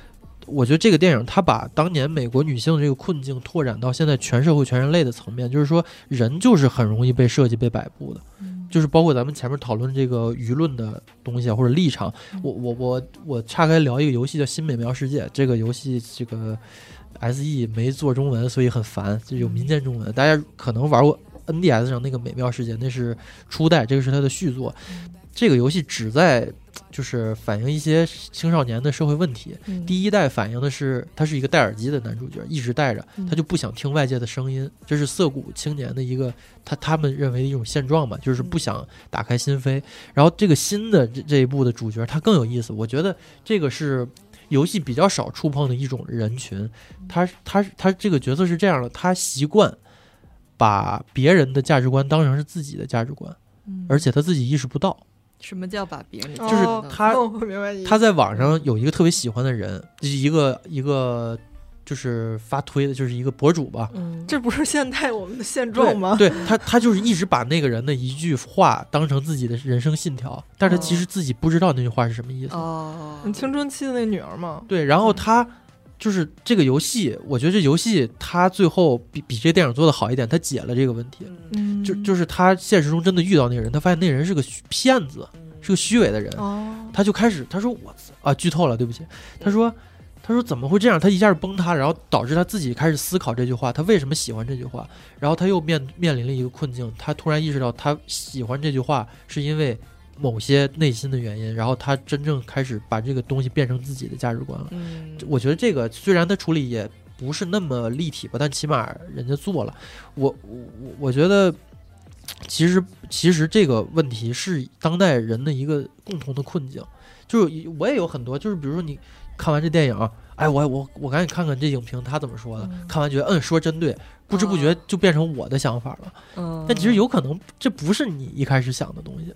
我觉得这个电影它把当年美国女性的这个困境拓展到现在全社会全人类的层面，就是说人就是很容易被设计被摆布的，就是包括咱们前面讨论这个舆论的东西啊或者立场。我我我我岔开聊一个游戏叫《新美妙世界》，这个游戏这个 S E 没做中文，所以很烦，就有民间中文。大家可能玩过 NDS 上那个《美妙世界》，那是初代，这个是它的续作。这个游戏旨在就是反映一些青少年的社会问题。嗯第一代反映的是他是一个戴耳机的男主角，一直戴着，嗯他就不想听外界的声音，这是涩谷青年的一个他他们认为的一种现状吧，就是不想打开心扉。然后这个新的这这一部的主角他更有意思，我觉得这个是游戏比较少触碰的一种人群。他他他这个角色是这样的，他习惯把别人的价值观当成是自己的价值观，嗯而且他自己意识不到。什么叫把别人就是他哦，我明白意思。他在网上有一个特别喜欢的人，就是一个一个就是发推的，就是一个博主吧。嗯，这不是现代我们的现状吗？对他，他就是一直把那个人的一句话当成自己的人生信条，但是他其实自己不知道那句话是什么意思。哦，你青春期的那女儿嘛，对，然后他就是这个游戏，我觉得这游戏他最后比比这电影做的好一点，他解了这个问题。嗯，就就是他现实中真的遇到那个人，他发现那人是个虚骗子，是个虚伪的人。哦，他就开始他说我啊剧透了，对不起。他说他说怎么会这样？他一下就崩塌，然后导致他自己开始思考这句话，他为什么喜欢这句话？然后他又面面临了一个困境，他突然意识到他喜欢这句话是因为某些内心的原因，然后他真正开始把这个东西变成自己的价值观了。嗯，我觉得这个虽然他处理也不是那么立体吧，但起码人家做了。我我我我觉得，其实其实这个问题是当代人的一个共同的困境。就是我也有很多，就是比如说你看完这电影，哎，我我我赶紧看看这影评他怎么说的。嗯看完觉得嗯说真对，不知不觉就变成我的想法了。嗯，但其实有可能这不是你一开始想的东西。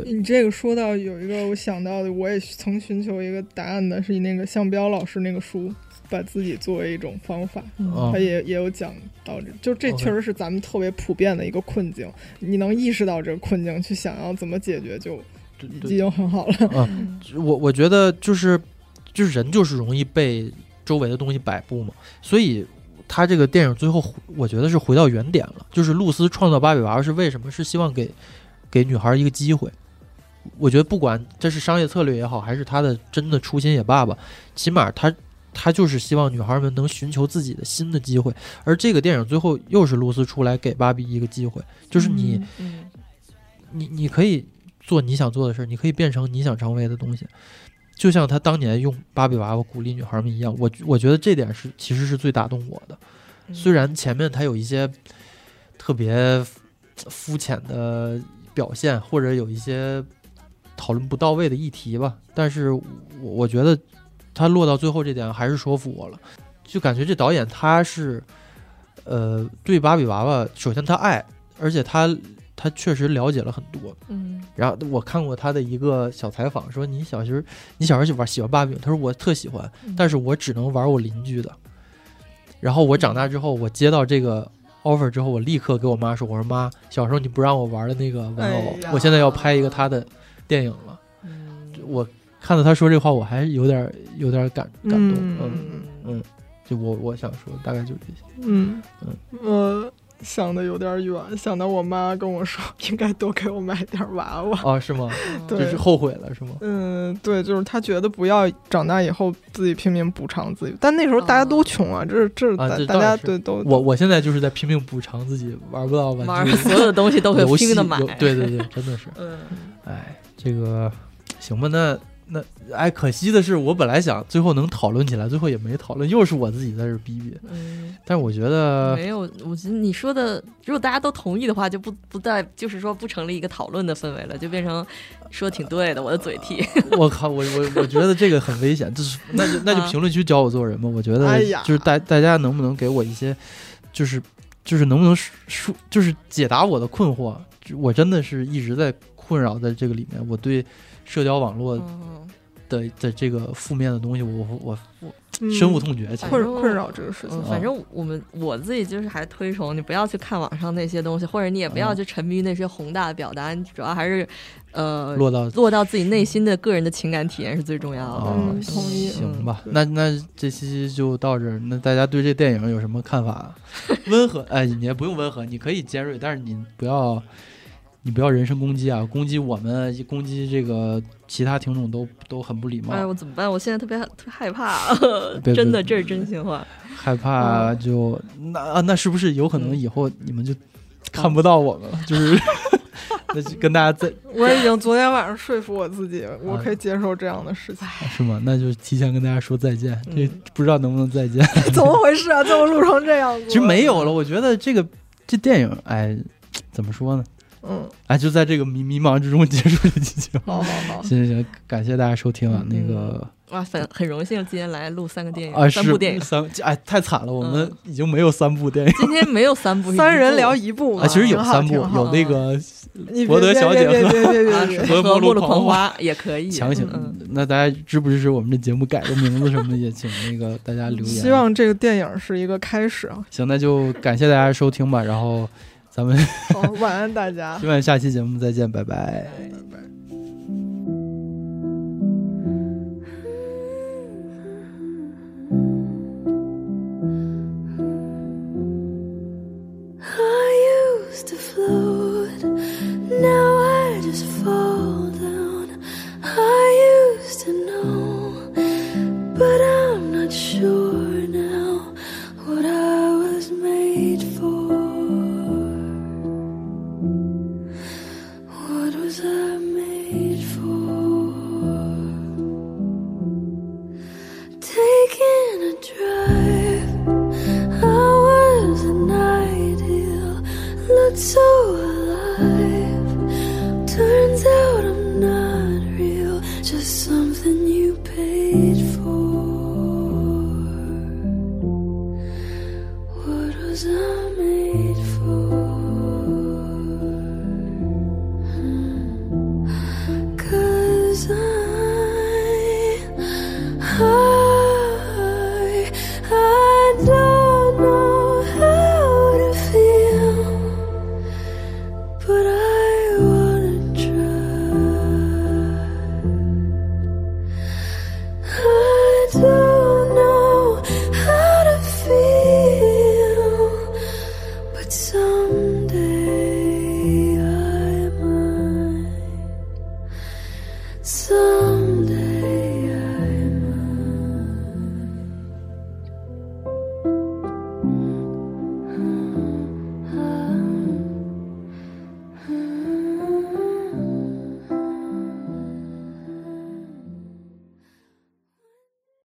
你这个说到有一个我想到的，我也曾寻求一个答案的，是以那个向彪老师那个书，把自己作为一种方法，嗯他也也有讲到这，就这确实是咱们特别普遍的一个困境。你能意识到这个困境，去想要怎么解决，就已对对经很好了。嗯，我我觉得就是就是人就是容易被周围的东西摆布嘛，所以他这个电影最后我觉得是回到原点了，就是露丝创造芭比娃娃是为什么？是希望给给女孩一个机会。我觉得不管这是商业策略也好，还是他的真的初心也罢吧，起码他他就是希望女孩们能寻求自己的新的机会。而这个电影最后又是露丝出来给芭比一个机会，就是你、嗯你你可以做你想做的事儿，你可以变成你想成为的东西，就像他当年用芭比娃娃鼓励女孩们一样。我我觉得这点是其实是最打动我的。嗯虽然前面他有一些特别肤浅的表现，或者有一些讨论不到位的议题吧，但是我我觉得他落到最后这点还是说服我了，就感觉这导演他是呃对芭比娃娃，首先他爱，而且他他确实了解了很多。嗯然后我看过他的一个小采访，说你小时候你小时候就玩喜欢芭比？他说我特喜欢，嗯但是我只能玩我邻居的。然后我长大之后，我接到这个 offer 之后，我立刻给我妈说：“我说妈，小时候你不让我玩的那个玩偶，哎我现在要拍一个他的电影了。嗯”我看到他说这话，我还是有点有点感感动。嗯嗯嗯，就我我想说，大概就是这些。嗯嗯我想的有点远，想到我妈跟我说应该多给我买点娃娃。啊，是吗？对就是后悔了是吗？嗯，对，就是她觉得不要长大以后自己拼命补偿自己，但那时候大家都穷啊，这是这是啊大大家对都我我现在就是在拼命补偿自己玩不到玩具所有的东西都会拼命的买，对对对，真的是。嗯哎，这个行吧，那那哎，可惜的是，我本来想最后能讨论起来，最后也没讨论，又是我自己在这逼逼。嗯，但是我觉得，没有，我觉得你说的，如果大家都同意的话，就不不再就是说不成立一个讨论的氛围了，就变成说挺对的，我的嘴替。我靠，我我我觉得这个很危险，就是那就那就啊评论区教我做人吧。我觉得哎呀就是大大家能不能给我一些，就是就是能不能说就是解答我的困惑？我真的是一直在困扰在这个里面，我对社交网络嗯的的这个负面的东西，我我我嗯深恶痛绝。其实困困扰这个事情嗯，。反正我们我自己就是还推崇你不要去看网上那些东西，或者你也不要嗯去沉迷于那些宏大的表达，你主要还是呃落到落到自己内心的个人的情感体验是最重要的。啊，嗯同意行吧，那那这期就到这儿。那大家对这电影有什么看法？温和，哎，你也不用温和，你可以尖锐，但是你不要，你不要人身攻击啊！攻击我们，攻击这个其他听众都都很不礼貌。哎，我怎么办？我现在特别特别害怕，真的，这是真心话。害怕就、那啊，那是不是有可能嗯以后你们就看不到我们了？就是 那就跟大家再我已经昨天晚上说服我自己，我啊可以接受这样的事情。是吗？那就提前跟大家说再见。这嗯不知道能不能再见。怎么回事啊？怎么录成这样子？其实没有了，我觉得这个这电影，哎，怎么说呢？嗯，哎，就在这个迷迷茫之中结束这期节目。好好好，行行行，感谢大家收听啊！嗯那个哇，很很荣幸今天来录三个电影，啊，三部电影。三，哎，太惨了，我们嗯已经没有三部电影今天没有三部，三人聊一部嘛啊，其实有三部，有那个博德小姐和和末路狂狂花也可以强行嗯，。那大家支不支持我们这节目改个名字什么的，也请那个大家留言。希望这个电影是一个开始啊！行，那就感谢大家收听吧，然后咱们晚安，大家。今晚下期节目再见，拜拜。So alive. Turns out